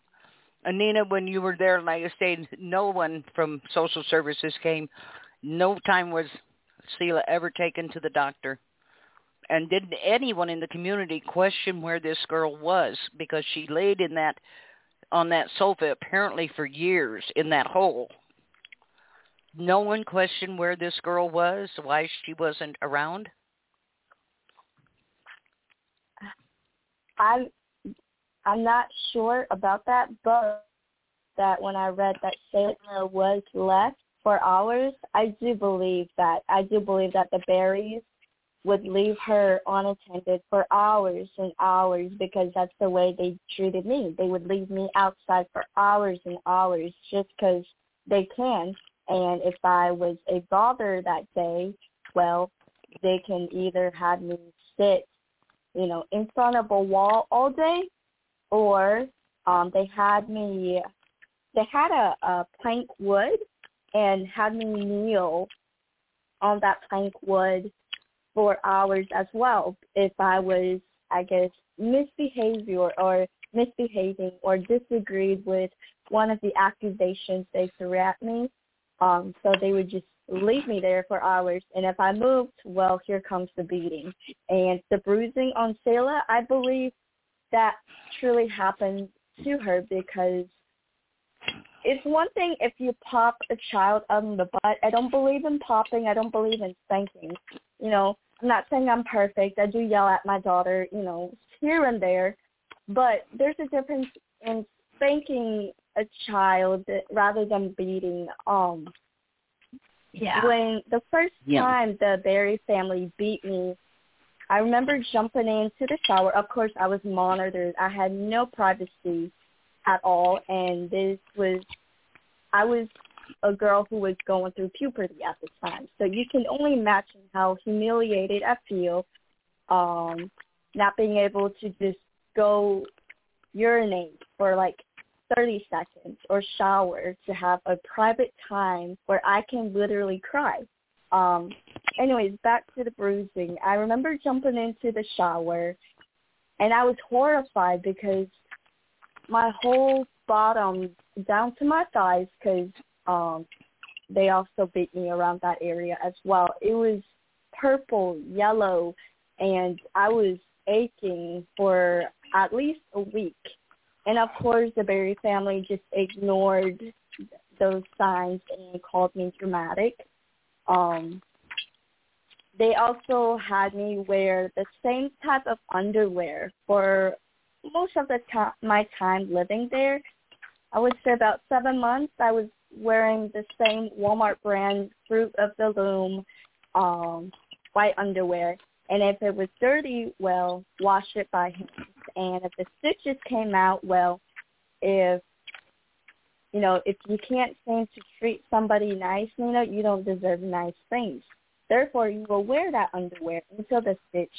Nina, when you were there, like I said, no one from social services came. No time was Selah ever taken to the doctor and didn't anyone in the community question where this girl was because she laid in that on that sofa apparently for years in that hole no one questioned where this girl was why she wasn't around i'm i'm not sure about that but that when i read that Selah was left for hours i do believe that i do believe that the Barrys would leave her unattended for hours and hours because that's the way they treated me. They would leave me outside for hours and hours just because they can. And if I was a bother that day, well, they can either have me sit, you know, in front of a wall all day, or um, they had me, they had a, a plank wood and had me kneel on that plank wood for hours as well if I was, I guess, misbehavior or misbehaving or disagreed with one of the accusations they threw at me. Um, so they would just leave me there for hours. And if I moved, well, here comes the beating. And the bruising on Selah, I believe that truly happened to her because it's one thing if you pop a child on the butt. I don't believe in popping. I don't believe in spanking. You know, I'm not saying I'm perfect. I do yell at my daughter, you know, here and there. But there's a difference in spanking a child rather than beating. Um, yeah. When the first yeah. time the Barry family beat me, I remember jumping into the shower. Of course, I was monitored. I had no privacy at all, and this was I was a girl who was going through puberty at the time. So you can only imagine how humiliated I feel, um, not being able to just go urinate for like 30 seconds or shower to have a private time where I can literally cry. Um, anyways, back to the bruising. I remember jumping into the shower and I was horrified because my whole bottom down to my thighs because um, they also beat me around that area as well. It was purple, yellow, and I was aching for at least a week. And of course, the Barry family just ignored those signs and called me dramatic. Um, they also had me wear the same type of underwear for most of the time, my time living there. I would say about seven months. I was wearing the same Walmart brand Fruit of the Loom um, white underwear. And if it was dirty, well, wash it by hand. And if the stitches came out, well, if you know, if you can't seem to treat somebody nice, you know, you don't deserve nice things. Therefore, you will wear that underwear until the stitch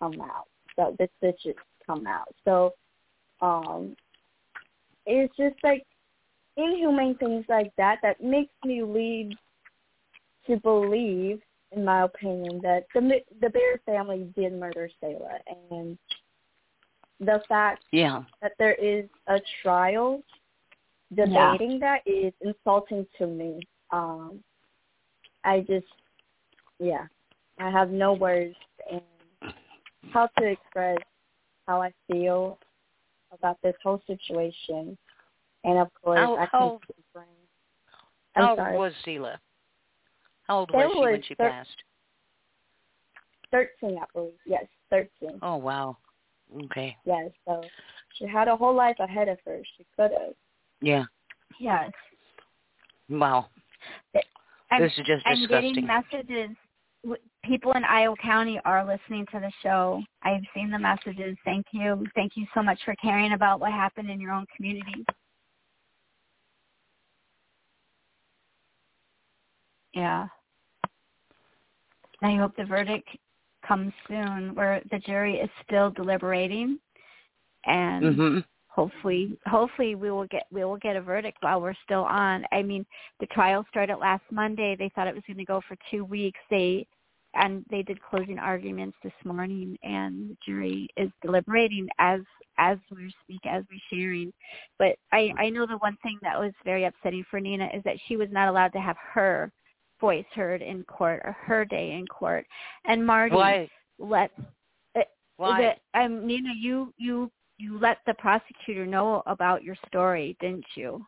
come out. So the stitches come out. So um, it's just like inhumane things like that that makes me lead to believe, in my opinion, that the the Barry family did murder Selah, and the fact yeah. that there is a trial debating yeah. that is insulting to me. Um, I just, yeah, I have no words and how to express how I feel about this whole situation. And of course, how, I how, can bring. I'm how sorry. old was Selah? How old there was she was when she thir- passed? Thirteen, I believe. Yes, thirteen. Oh wow. Okay. Yes, so she had a whole life ahead of her. She could have. Yeah. Yes. Wow. I'm, this is just I'm disgusting. getting messages. People in Iowa County are listening to the show. I've seen the messages. Thank you. Thank you so much for caring about what happened in your own community. Yeah. I hope the verdict comes soon where the jury is still deliberating and mm-hmm. Hopefully hopefully we will get we will get a verdict while we're still on. I mean, the trial started last Monday. They thought it was going to go for 2 weeks. They and they did closing arguments this morning and the jury is deliberating as as we speak as we're sharing but i i know the one thing that was very upsetting for nina is that she was not allowed to have her voice heard in court or her day in court and marty Why? let uh, Why? The, um nina you you you let the prosecutor know about your story didn't you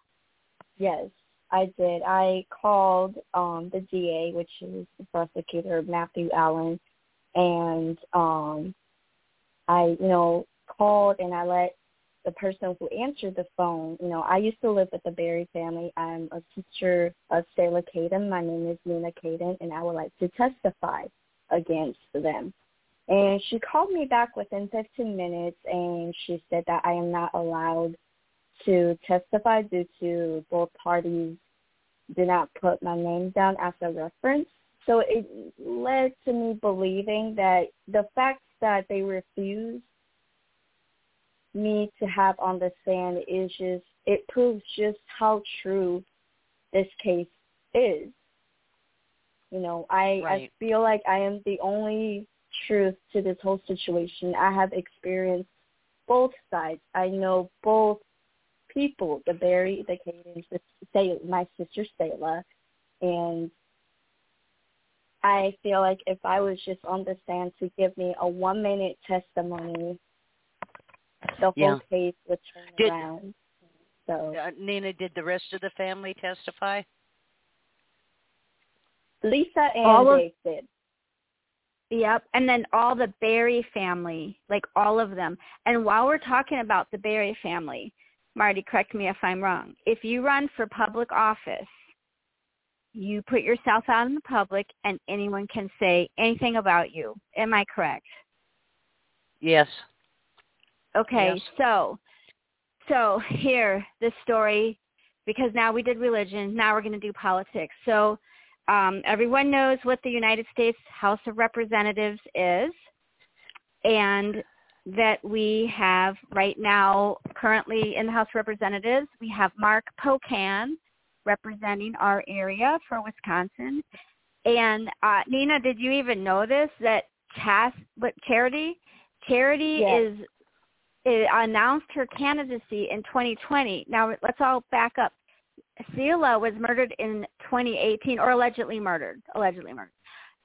Yes, I did. I called um the DA, which is the prosecutor Matthew Allen, and um I, you know, called and I let the person who answered the phone, you know, I used to live with the Barry family. I'm a teacher of Selah Kaden. My name is Nina Kaden, and I would like to testify against them. And she called me back within 15 minutes, and she said that I am not allowed to testify due to both parties did not put my name down as a reference. So it led to me believing that the fact that they refused me to have on the stand is just it proves just how true this case is. You know, I Right. I feel like I am the only truth to this whole situation. I have experienced both sides. I know both people, the Barry, the Kadens, the say my sister Selah, and I feel like if I was just on the stand to give me a one minute testimony, the whole Yeah. case would turn Did- around. So Uh, Nina, did the rest of the family testify? Lisa and All of- Dave did. Yep. And then all the Barry family, like all of them. And while we're talking about the Barry family, Marty, correct me if I'm wrong. If you run for public office, you put yourself out in the public and anyone can say anything about you. Am I correct? Yes. Okay, Yes. so so here this story because now we did religion, now we're going to do politics. So um, everyone knows what the United States House of Representatives is, and that we have right now currently in the House of Representatives. We have Mark Pocan representing our area for Wisconsin. And uh, Nina, did you even know this that Chas- what Charity Charity Yes. is announced her candidacy in 2020. Now let's all back up. Selah was murdered in 2018, or allegedly murdered, allegedly murdered,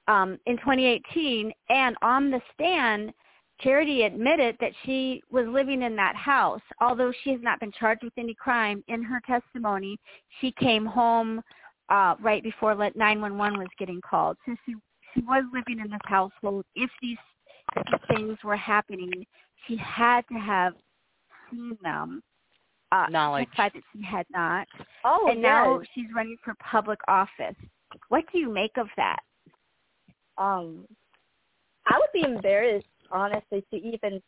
um, in 2018. And on the stand, Charity admitted that she was living in that house. Although she has not been charged with any crime, in her testimony, she came home uh, right before 911 was getting called. So she she was living in this household. If these, if these things were happening, she had to have seen them. Uh, Knowledge. that she had not Oh, and now she's running for public office. What do you make of that? um I would be embarrassed honestly to even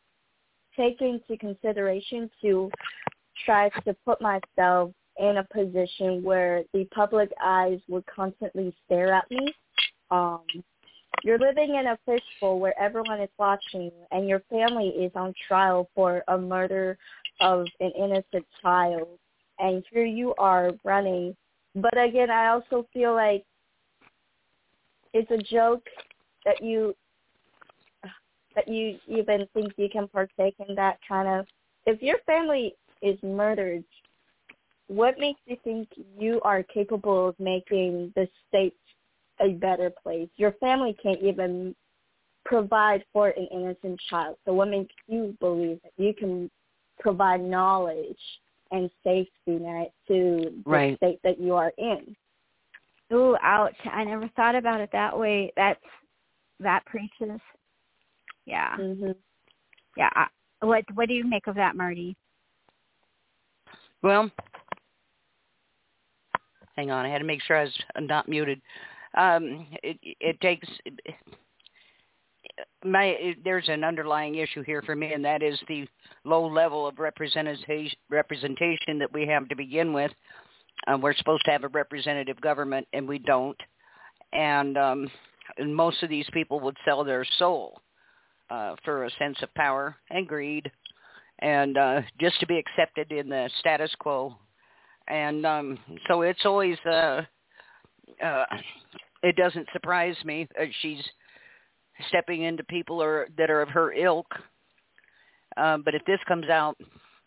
take into consideration to try to put myself in a position where the public eyes would constantly stare at me. Um you're living in a fishbowl where everyone is watching you and your family is on trial for a murder of an innocent child and here you are running. But again I also feel like it's a joke that you that you even think you can partake in that kind of. If your family is murdered what makes you think you are capable of making the state a better place? Your family can't even provide for an innocent child. So what makes you believe that you can provide knowledge and safety net to the Right. state that you are in Ooh, ouch! I never thought about it that way. That's that preaches. Yeah, hmm yeah. I, what What do you make of that, Marty? Well, hang on. I had to make sure I was not muted. Um, it, it takes my. There's an underlying issue here for me, and that is the low level of representation representation that we have to begin with. Uh, we're supposed to have a representative government, and we don't. And, um, and most of these people would sell their soul uh, for a sense of power and greed, and uh, just to be accepted in the status quo. And um, so it's always. Uh, uh, it doesn't surprise me that she's stepping into people or that are of her ilk. Um, but if this comes out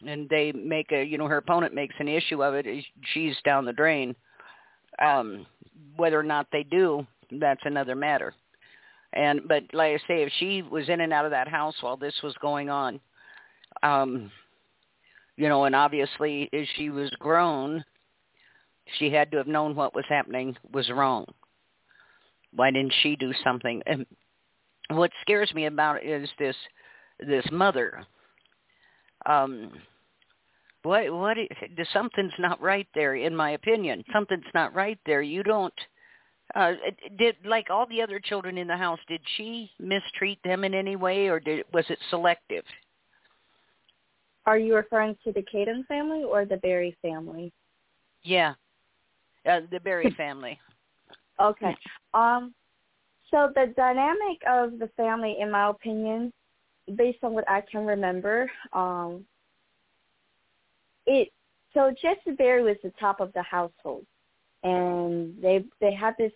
and they make a, you know, her opponent makes an issue of it, she's down the drain. Um, whether or not they do, that's another matter. And but like I say, if she was in and out of that house while this was going on, um, you know, and obviously as she was grown, she had to have known what was happening was wrong. Why didn't she do something? And what scares me about it is this this mother. Um, what what something's not right there, in my opinion. Something's not right there. You don't. Uh, did like all the other children in the house? Did she mistreat them in any way, or did was it selective? Are you referring to the Kaden family or the Barry family? Yeah, uh, the Barry family. Okay. Um so the dynamic of the family in my opinion, based on what I can remember, um it so Jesse Barry was the top of the household and they they had this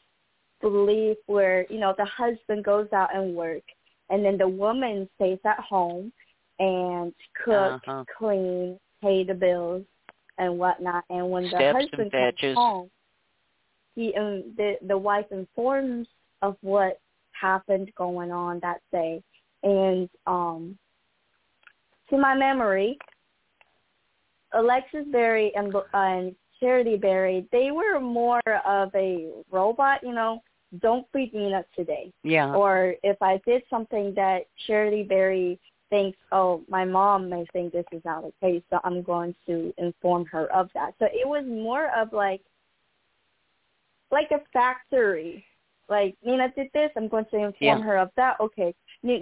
belief where, you know, the husband goes out and work and then the woman stays at home and cook, Uh-huh. clean, pay the bills and whatnot. And when the Steps and husband comes home, he um, the the wife informs of what happened going on that day, and um, to my memory, Alexis Barry and and Charity Barry, they were more of a robot, you know. Don't beat me up today Yeah. or if I did something that Charity Barry thinks, oh, my mom may think this is not okay, so I'm going to inform her of that. So it was more of like, like a factory. Like Nina did this, I'm going to inform Yeah. her of that. Okay,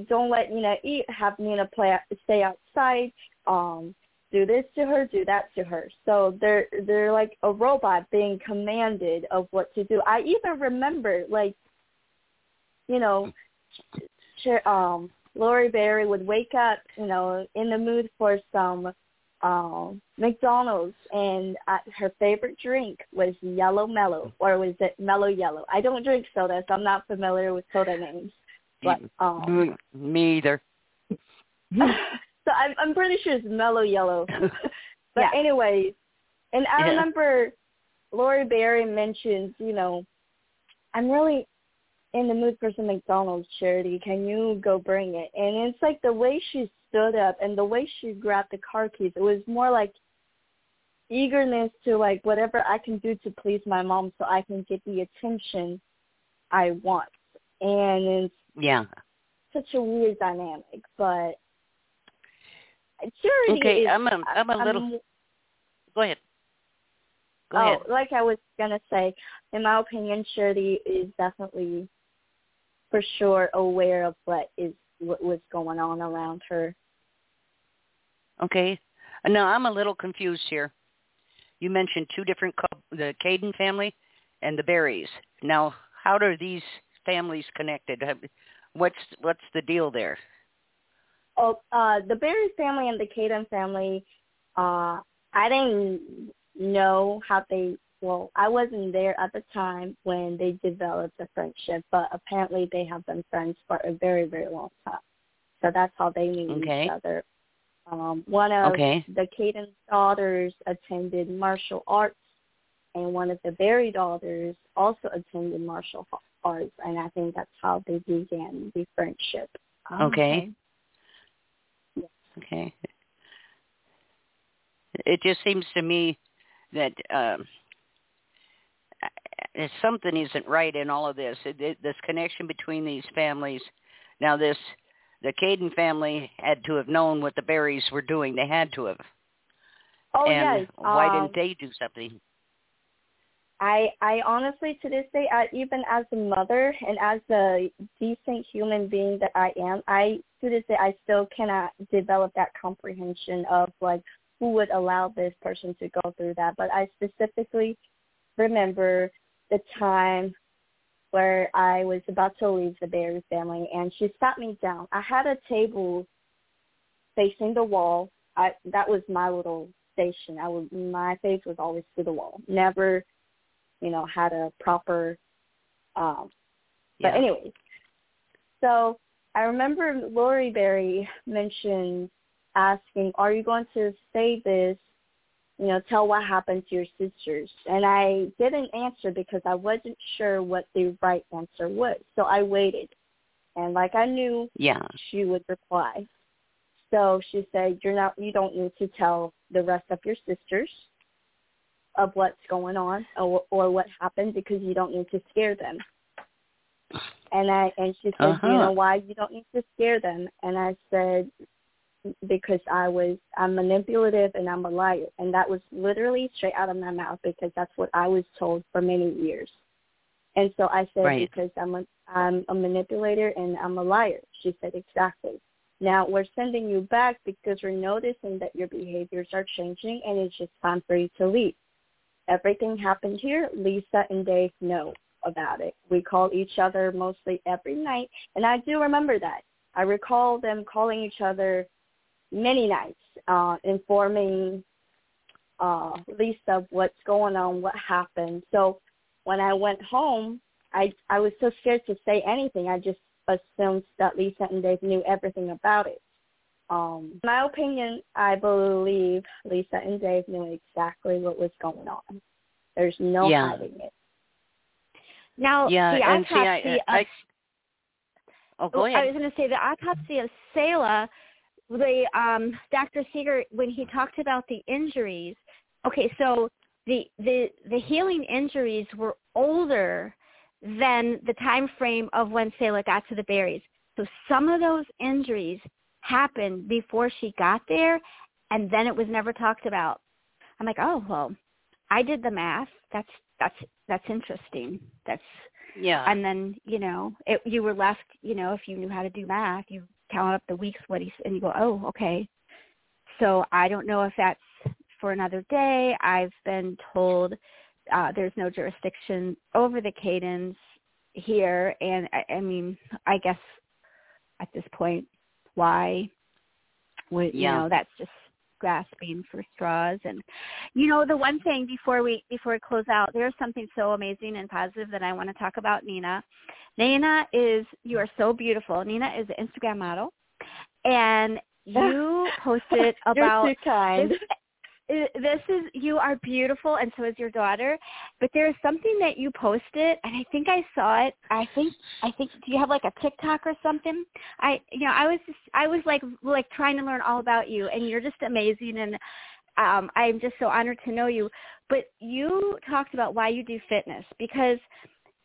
don't let Nina eat. Have Nina play, stay outside. Um, do this to her, do that to her. So they're they're like a robot being commanded of what to do. I even remember like, you know, um Laurie Barry would wake up, you know, in the mood for some um McDonald's and uh, her favorite drink was Yellow Mellow or was it Mellow Yellow? I don't drink soda, so I'm not familiar with soda names. But um me either. so I'm I'm pretty sure it's Mellow Yellow. but Yeah. anyways, and I Yeah. remember Laurie Barry mentioned, you know, I'm really in the mood for some McDonald's charity. Can you go bring it? And it's like the way she stood up and the way she grabbed the car keys, it was more like eagerness to like whatever I can do to please my mom so I can get the attention I want. And it's Yeah. such a weird dynamic, but charity Okay, is I'm a I'm a little. Go ahead. Go oh, ahead. like I was gonna say, in my opinion, Shirley is definitely, for sure, aware of what is what was going on around her. Okay. Now I'm a little confused here. You mentioned two different the Kaden family and the Barrys. Now, how are these families connected? What's what's the deal there? Oh, uh, the Barry family and the Kaden family, uh, I didn't know how they. Well, I wasn't there at the time when they developed the friendship, but apparently they have been friends for a very, very long time. So that's how they knew Okay. each other. Um, one of Okay. the Kaden daughters attended martial arts, and one of the Barry daughters also attended martial arts, and I think that's how they began the friendship. Okay. Okay. It just seems to me that um, uh, something isn't right in all of this. It, it, this connection between these families. Now, this the Kaden family had to have known what the Barrys were doing. They had to have. Oh and yes. why um, didn't they do something? I I honestly to this day, I, even as a mother and as a decent human being that I am, I to this day I still cannot develop that comprehension of like who would allow this person to go through that. But I specifically remember the time where I was about to leave the Barry family and she sat me down. I had a table facing the wall. I that was my little station. I would my face was always to the wall. Never you know, had a proper um but Yeah. anyways. So I remember Laurie Barry mentioned asking, Are you going to say this? You know, tell what happened to your sisters. And I didn't answer because I wasn't sure what the right answer was. So I waited. And like I knew Yeah. she would reply. So she said, "You're not. You don't need to tell the rest of your sisters of what's going on or, or what happened because you don't need to scare them." And I and she said, "Do "You Uh-huh. know why you don't need to scare them?" And I said, "Because I was I'm manipulative and I'm a liar." And that was literally straight out of my mouth because that's what I was told for many years. And so I said, Right. because I'm a, I'm a manipulator and I'm a liar. She said, exactly. Now we're sending you back because we're noticing that your behaviors are changing and it's just time for you to leave. Everything happened here. Lisa and Dave know about it. We call each other mostly every night. And I do remember that. I recall them calling each other many nights, uh, informing uh, Lisa of what's going on, what happened. So when I went home, I I was so scared to say anything. I just assumed that Lisa and Dave knew everything about it. Um, in my opinion, I believe Lisa and Dave knew exactly what was going on. There's no Yeah. hiding it. Now, Yeah, the see, I, autopsy I, of oh, go I was going to say the autopsy of Selah, the um, Dr. Seeger when he talked about the injuries. Okay, so the the the healing injuries were older than the time frame of when Selah got to the Barrys. So some of those injuries happened before she got there, and then it was never talked about. I'm like, oh well, I did the math. That's that's that's interesting. That's yeah. and then you know it, you were left you know if you knew how to do math you count up the weeks what he and you go oh okay so i don't know if that's for another day i've been told uh there's no jurisdiction over the Kadens here and I, I mean i guess at this point why. We, Yeah. You know, that's just grasping for straws. And you know, the one thing before we before we close out, there's something so amazing and positive that I want to talk about. Nina, Nina is you are so beautiful. Nina is an Instagram model, and you posted about You're too kind. this, this is you are beautiful and so is your daughter but there is something that you posted and i think i saw it. I think i think do you have like a tiktok or something? I you know i was just i was like like trying to learn all about you and you're just amazing and um i'm just so honored to know you. But you talked about why you do fitness because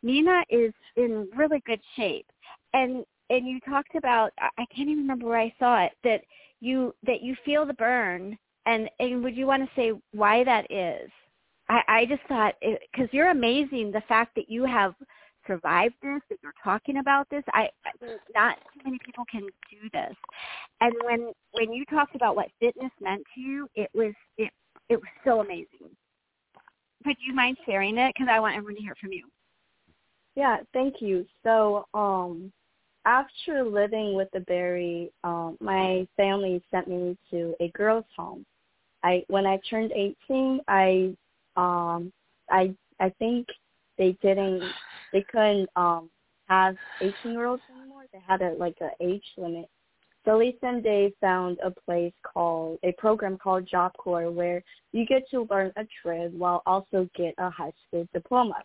nina is in really good shape and and you talked about I can't even remember where I saw it that you that you feel the burn and and would you want to say why that is? I, I just thought because you're amazing the fact that you have survived this that you're talking about this. I not too many people can do this. And when when you talked about what fitness meant to you, it was it it was so amazing. Do you mind sharing it? Because I want everyone to hear from you. Yeah, thank you. So, um, after living with the Barry, um, my family sent me to a girls' home. I when I turned 18, I um, I I think they didn't they couldn't um have 18 year olds anymore. They had a like a age limit. So Lisa and Dave found a place called a program called Job Corps where you get to learn a trade while also get a high school diploma.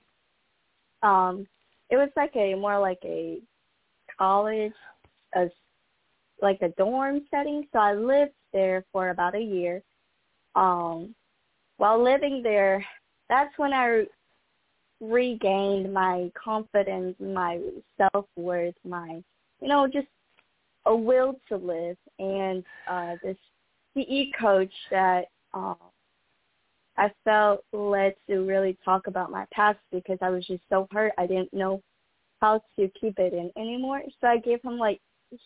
Um, it was like a more like a college, a like a dorm setting. So I lived there for about a year. Um, while living there, that's when I regained my confidence, my self worth, my you know just a will to live, and uh, this PE coach that um, I felt led to really talk about my past because I was just so hurt. I didn't know how to keep it in anymore. So I gave him like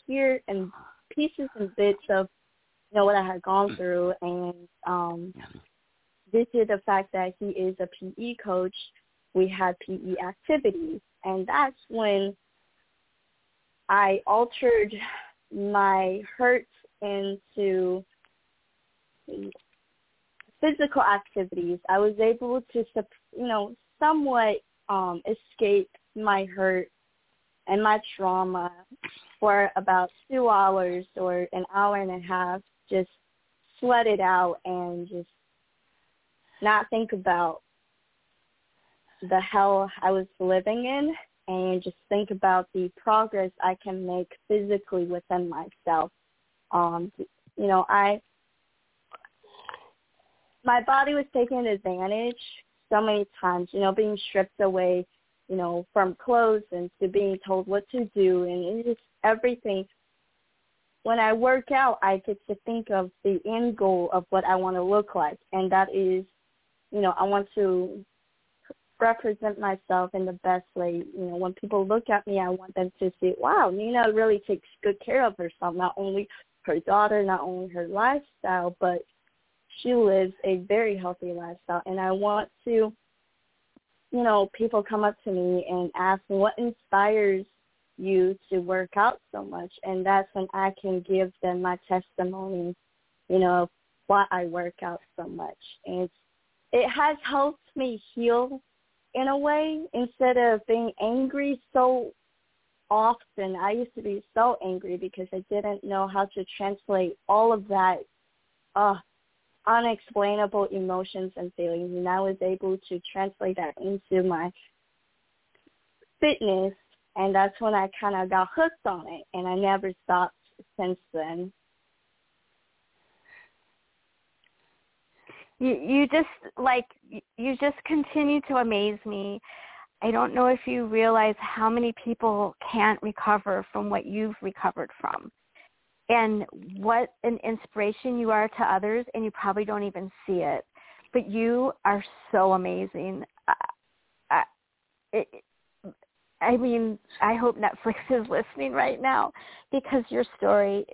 here and pieces and bits of you know what I had gone through and um due to the fact that he is a PE coach, we had PE activities and that's when I altered my hurt into physical activities. I was able to, you know, somewhat um, escape my hurt and my trauma for about two hours or an hour and a half. Just sweat it out and just not think about the hell I was living in and just think about the progress I can make physically within myself. Um, you know, I my body was taken advantage so many times, you know, being stripped away, you know, from clothes and to being told what to do and just everything. When I work out, I get to think of the end goal of what I want to look like, and that is, you know, I want to represent myself in the best way. You know, when people look at me, I want them to see, wow, Nina really takes good care of herself, not only her daughter, not only her lifestyle, but she lives a very healthy lifestyle. And I want to, you know, people come up to me and ask me what inspires you to work out so much. And that's when I can give them my testimony, you know, why I work out so much. And it has helped me heal in a way instead of being angry so often. I used to be so angry because I didn't know how to translate all of that uh, unexplainable emotions and feelings. And I was able to translate that into my fitness. And that's when I kind of got hooked on it. And I never stopped since then. you you just like you just continue to amaze me i don't know if you realize how many people can't recover from what you've recovered from and what an inspiration you are to others and you probably don't even see it. But you are so amazing. I, it, I mean i hope netflix is listening right now because your story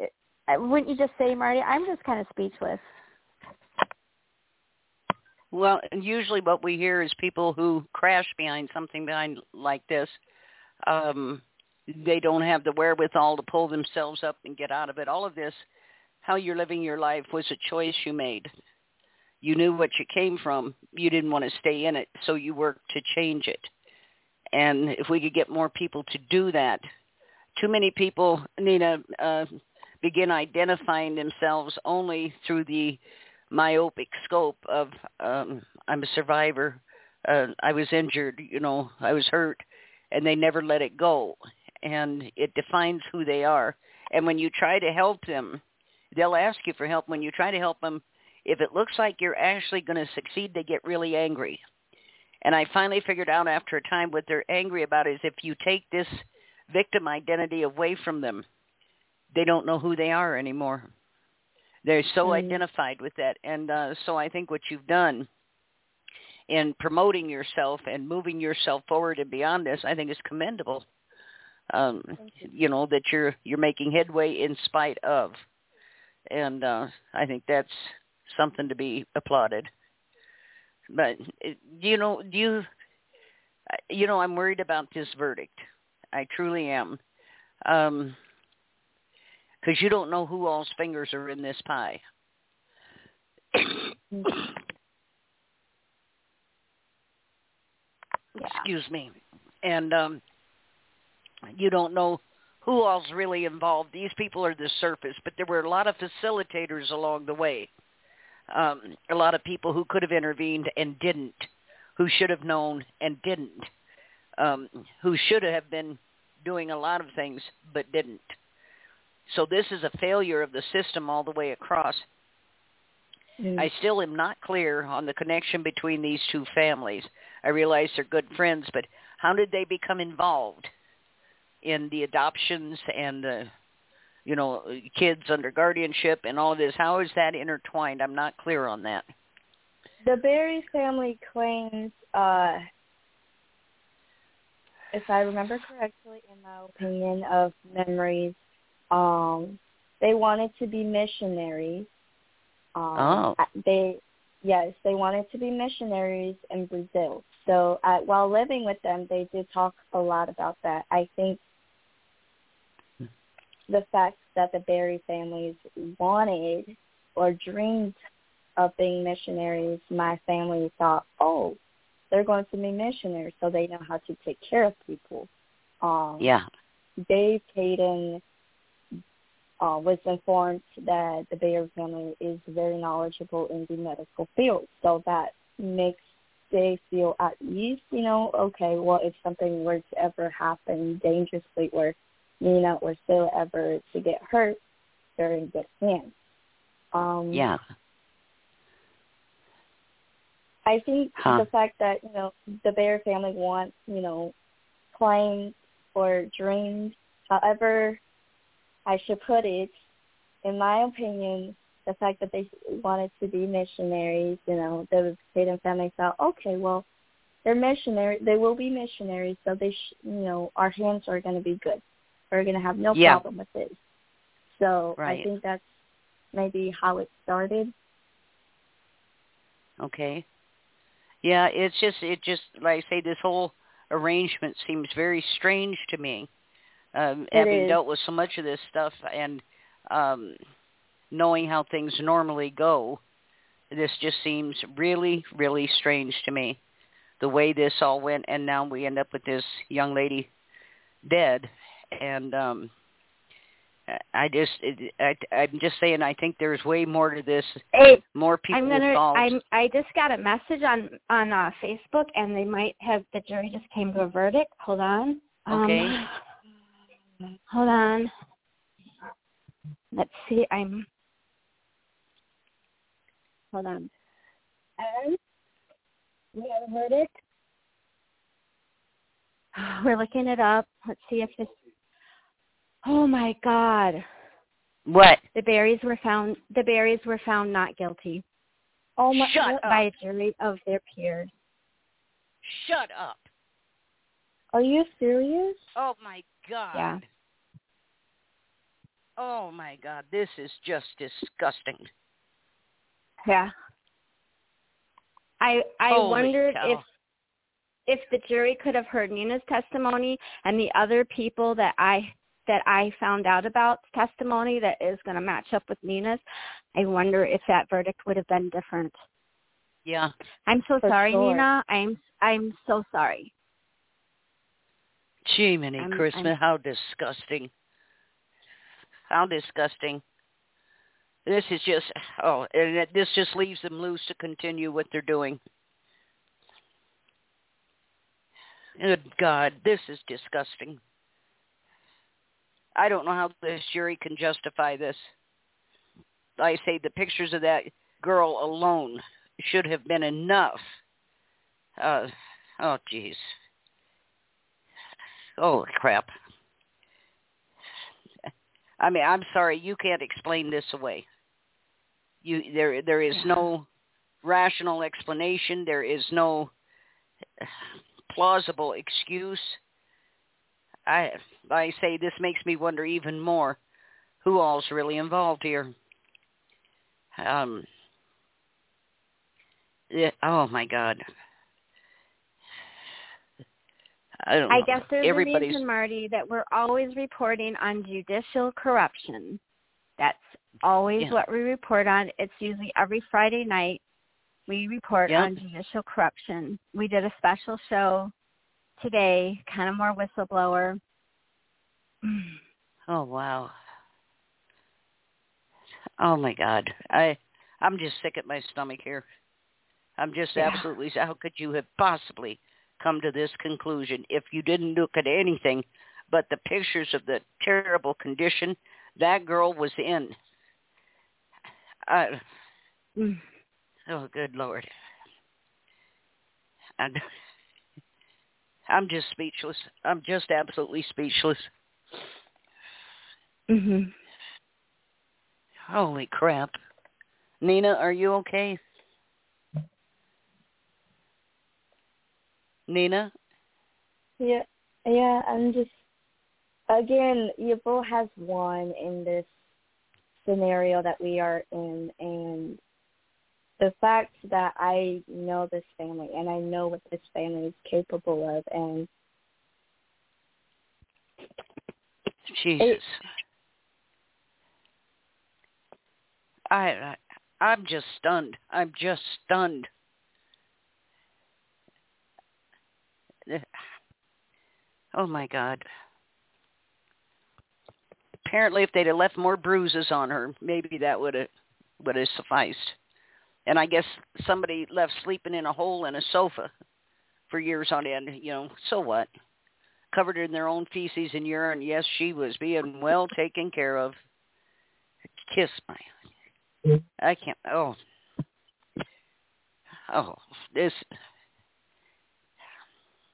wouldn't you just say marty i'm just kind of speechless. Well, and usually what we hear is people who crash behind something behind like this, um, they don't have the wherewithal to pull themselves up and get out of it. All of this, how you're living your life was a choice you made. You knew what you came from. You didn't want to stay in it, so you worked to change it. And if we could get more people to do that, too many people, Nina, uh, begin identifying themselves only through the myopic scope of um, I'm a survivor. Uh, I was injured, you know, I was hurt, and they never let it go and it defines who they are. And when you try to help them, they'll ask you for help. When you try to help them, if it looks like you're actually going to succeed, they get really angry. And I finally figured out after a time what they're angry about is if you take this victim identity away from them, they don't know who they are anymore. They're so mm. identified with that. And uh, so I think what you've done in promoting yourself and moving yourself forward and beyond this, I think is commendable um, you know that you're you're making headway in spite of, and uh, I think that's something to be applauded. But you know, do you you know I'm worried about this verdict. I truly am, because um, you don't know who all's fingers are in this pie. Yeah. Excuse me, and um, you don't know who all's really involved. These people are the surface, but there were a lot of facilitators along the way. Um, a lot of people who could have intervened and didn't, who should have known and didn't, um, who should have been doing a lot of things but didn't. So this is a failure of the system all the way across. Mm. I still am not clear on the connection between these two families. I realize they're good friends, but how did they become involved? In the adoptions and the you know kids under guardianship and all of this how is that intertwined? I'm not clear on that. The Barry family claims uh if i remember correctly in my opinion of memories um they wanted to be missionaries. Um oh. they yes they wanted to be missionaries in brazil. So uh, while living with them they did talk a lot about that. I think the fact that the Barry families wanted or dreamed of being missionaries, my family thought, oh, they're going to be missionaries, so they know how to take care of people. Um, yeah. Dave Kaden uh, was informed that the Barry family is very knowledgeable in the medical field, so that makes Dave feel at ease. You know, okay, well, if something were to ever happen dangerously, or Nina or still ever to get hurt, they're in good hands. Um, yeah. I think huh. the fact that you know the Barry family wants you know claims or dreams, however I should put it, in my opinion, the fact that they wanted to be missionaries, you know, the Tatum family thought, okay, well, they're missionary, they will be missionaries, so they, sh- you know, our hands are going to be good are going to have no yeah. problem with this. So right. I think that's maybe how it started. Okay. Yeah, it's just it just like I say this whole arrangement seems very strange to me. Um, having is. dealt with so much of this stuff and um, knowing how things normally go, this just seems really, really strange to me. The way this all went, and now we end up with this young lady dead and um I just, I, I'm just saying. I think there's way more to this. Hey, more people I'm gonna, involved. I'm, I just got a message on on uh, Facebook, and they might have the jury just came to a verdict. Hold on. Okay. Um, hold on. Let's see. I'm. Hold on. And we have a verdict. We're looking it up. Let's see if this Oh my God. What? The Barrys were found. The Barrys were found not guilty. Oh my! Shut by up. a jury of their peers. Shut up. Are you serious? Oh my God. Yeah. Oh my God. This is just disgusting. Yeah. I I Holy wondered cow. if if the jury could have heard Nina's testimony and the other people that I that I found out about testimony that is going to match up with Nina's, I wonder if that verdict would have been different. Yeah. I'm so For sorry, sure. Nina. I'm I'm so sorry. Gee, Minnie I'm- Christmas, I'm- how disgusting. How disgusting. This is just, oh, and it- this just leaves them loose to continue what they're doing. Good God, this is disgusting. I don't know how this jury can justify this. I say the pictures of that girl alone should have been enough. Uh, oh, jeez. Oh, crap. I mean, I'm sorry, you can't explain this away. You there there is no rational explanation, there is no plausible excuse. I I say this makes me wonder even more who all's really involved here. Um yeah, oh my god. I don't I guess there's a reason, Marty, that we're always reporting on judicial corruption. That's always Yeah. what we report on. It's usually every Friday night we report Yep. on judicial corruption. We did a special show today, kind of more whistleblower. Oh wow. Oh my God. I I'm just sick at my stomach here. I'm just Yeah. absolutely how could you have possibly come to this conclusion if you didn't look at anything but the pictures of the terrible condition that girl was in. I, Mm. oh good lord. I'm, I'm just speechless. I'm just absolutely speechless. Mhm. Holy crap. Nina, are you okay? Nina? Yeah, yeah. I'm just again, Yvonne has won in this scenario that we are in, and the fact that I know this family and I know what this family is capable of, and Jesus. I, I I'm just stunned. I'm just stunned. Oh my God. Apparently if they'd have left more bruises on her, maybe that would have would have sufficed. And I guess somebody left sleeping in a hole in a sofa for years on end, you know, so what? Covered in their own feces and urine. Yes, she was being well taken care of. Kiss my I can't oh Oh, this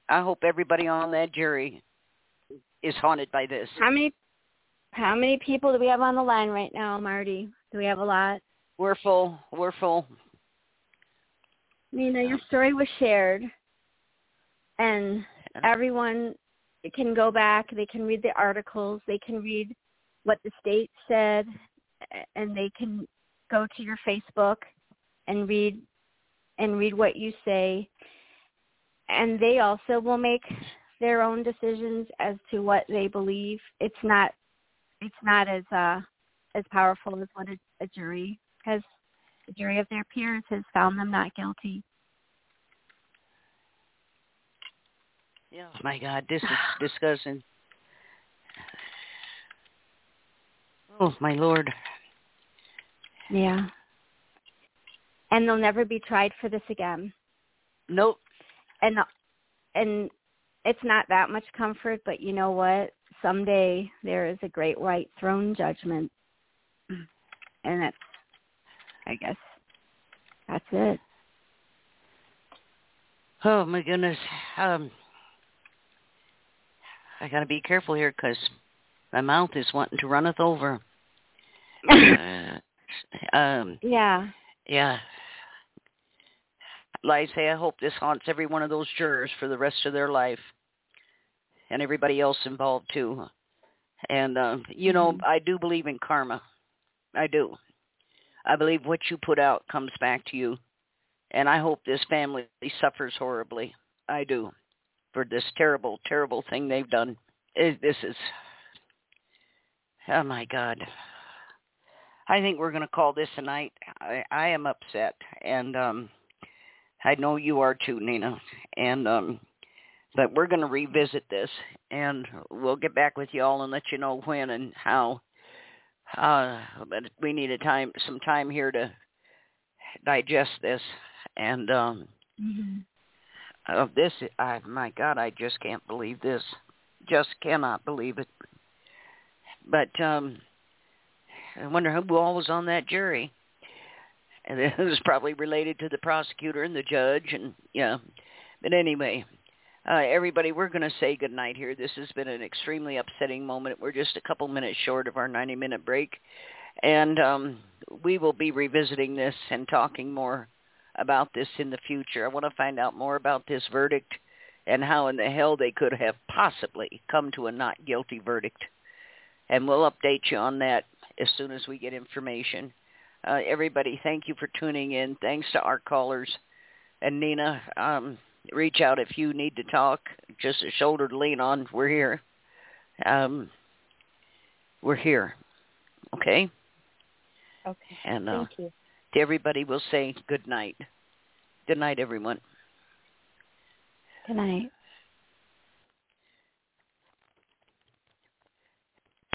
I hope everybody on that jury is haunted by this. How many how many people do we have on the line right now, Marty? Do we have a lot? We're full. We're full. Nina, your story was shared and everyone can go back, they can read the articles, they can read what the state said and they can go to your Facebook and read and read what you say and they also will make their own decisions as to what they believe. It's not it's not as uh as powerful as what a, a jury has the jury of their peers has found them not guilty. Yeah. My God, this is disgusting. Oh my Lord. Yeah. And they'll never be tried for this again. Nope. And and it's not that much comfort, but you know what? Someday there is a great white throne judgment. And that's I guess that's it. Oh my goodness. Um I got to be careful here cuz my mouth is wanting to runneth over. uh, um yeah. yeah. Like I say, I hope this haunts every one of those jurors for the rest of their life, and everybody else involved too. And uh, you know, Mhm. I do believe in karma. I do. I believe what you put out comes back to you, and I hope this family suffers horribly. I do. for this terrible, terrible thing they've done. It, this is, oh my God. I think we're going to call this a night. I, I am upset, and um, I know you are too, Nina. And um, but we're going to revisit this, and we'll get back with you all and let you know when and how. Uh, but we need a time, some time here to digest this, and um, mm-hmm. uh, this. I, my God, I just can't believe this. Just cannot believe it. But um, I wonder who all was on that jury. And it was probably related to the prosecutor and the judge, and yeah. But anyway, uh, everybody, we're going to say good night here. This has been an extremely upsetting moment. We're just a couple minutes short of our 90-minute break, and um, we will be revisiting this and talking more about this in the future. I want to find out more about this verdict and how in the hell they could have possibly come to a not guilty verdict. And we'll update you on that as soon as we get information. Uh, everybody, thank you for tuning in. Thanks to our callers. And Nina, um, reach out if you need to talk. Just a shoulder to lean on. We're here. Um, we're here. Okay? Okay. And uh, Thank you. to everybody, we'll say good night. Good night, everyone. Good night.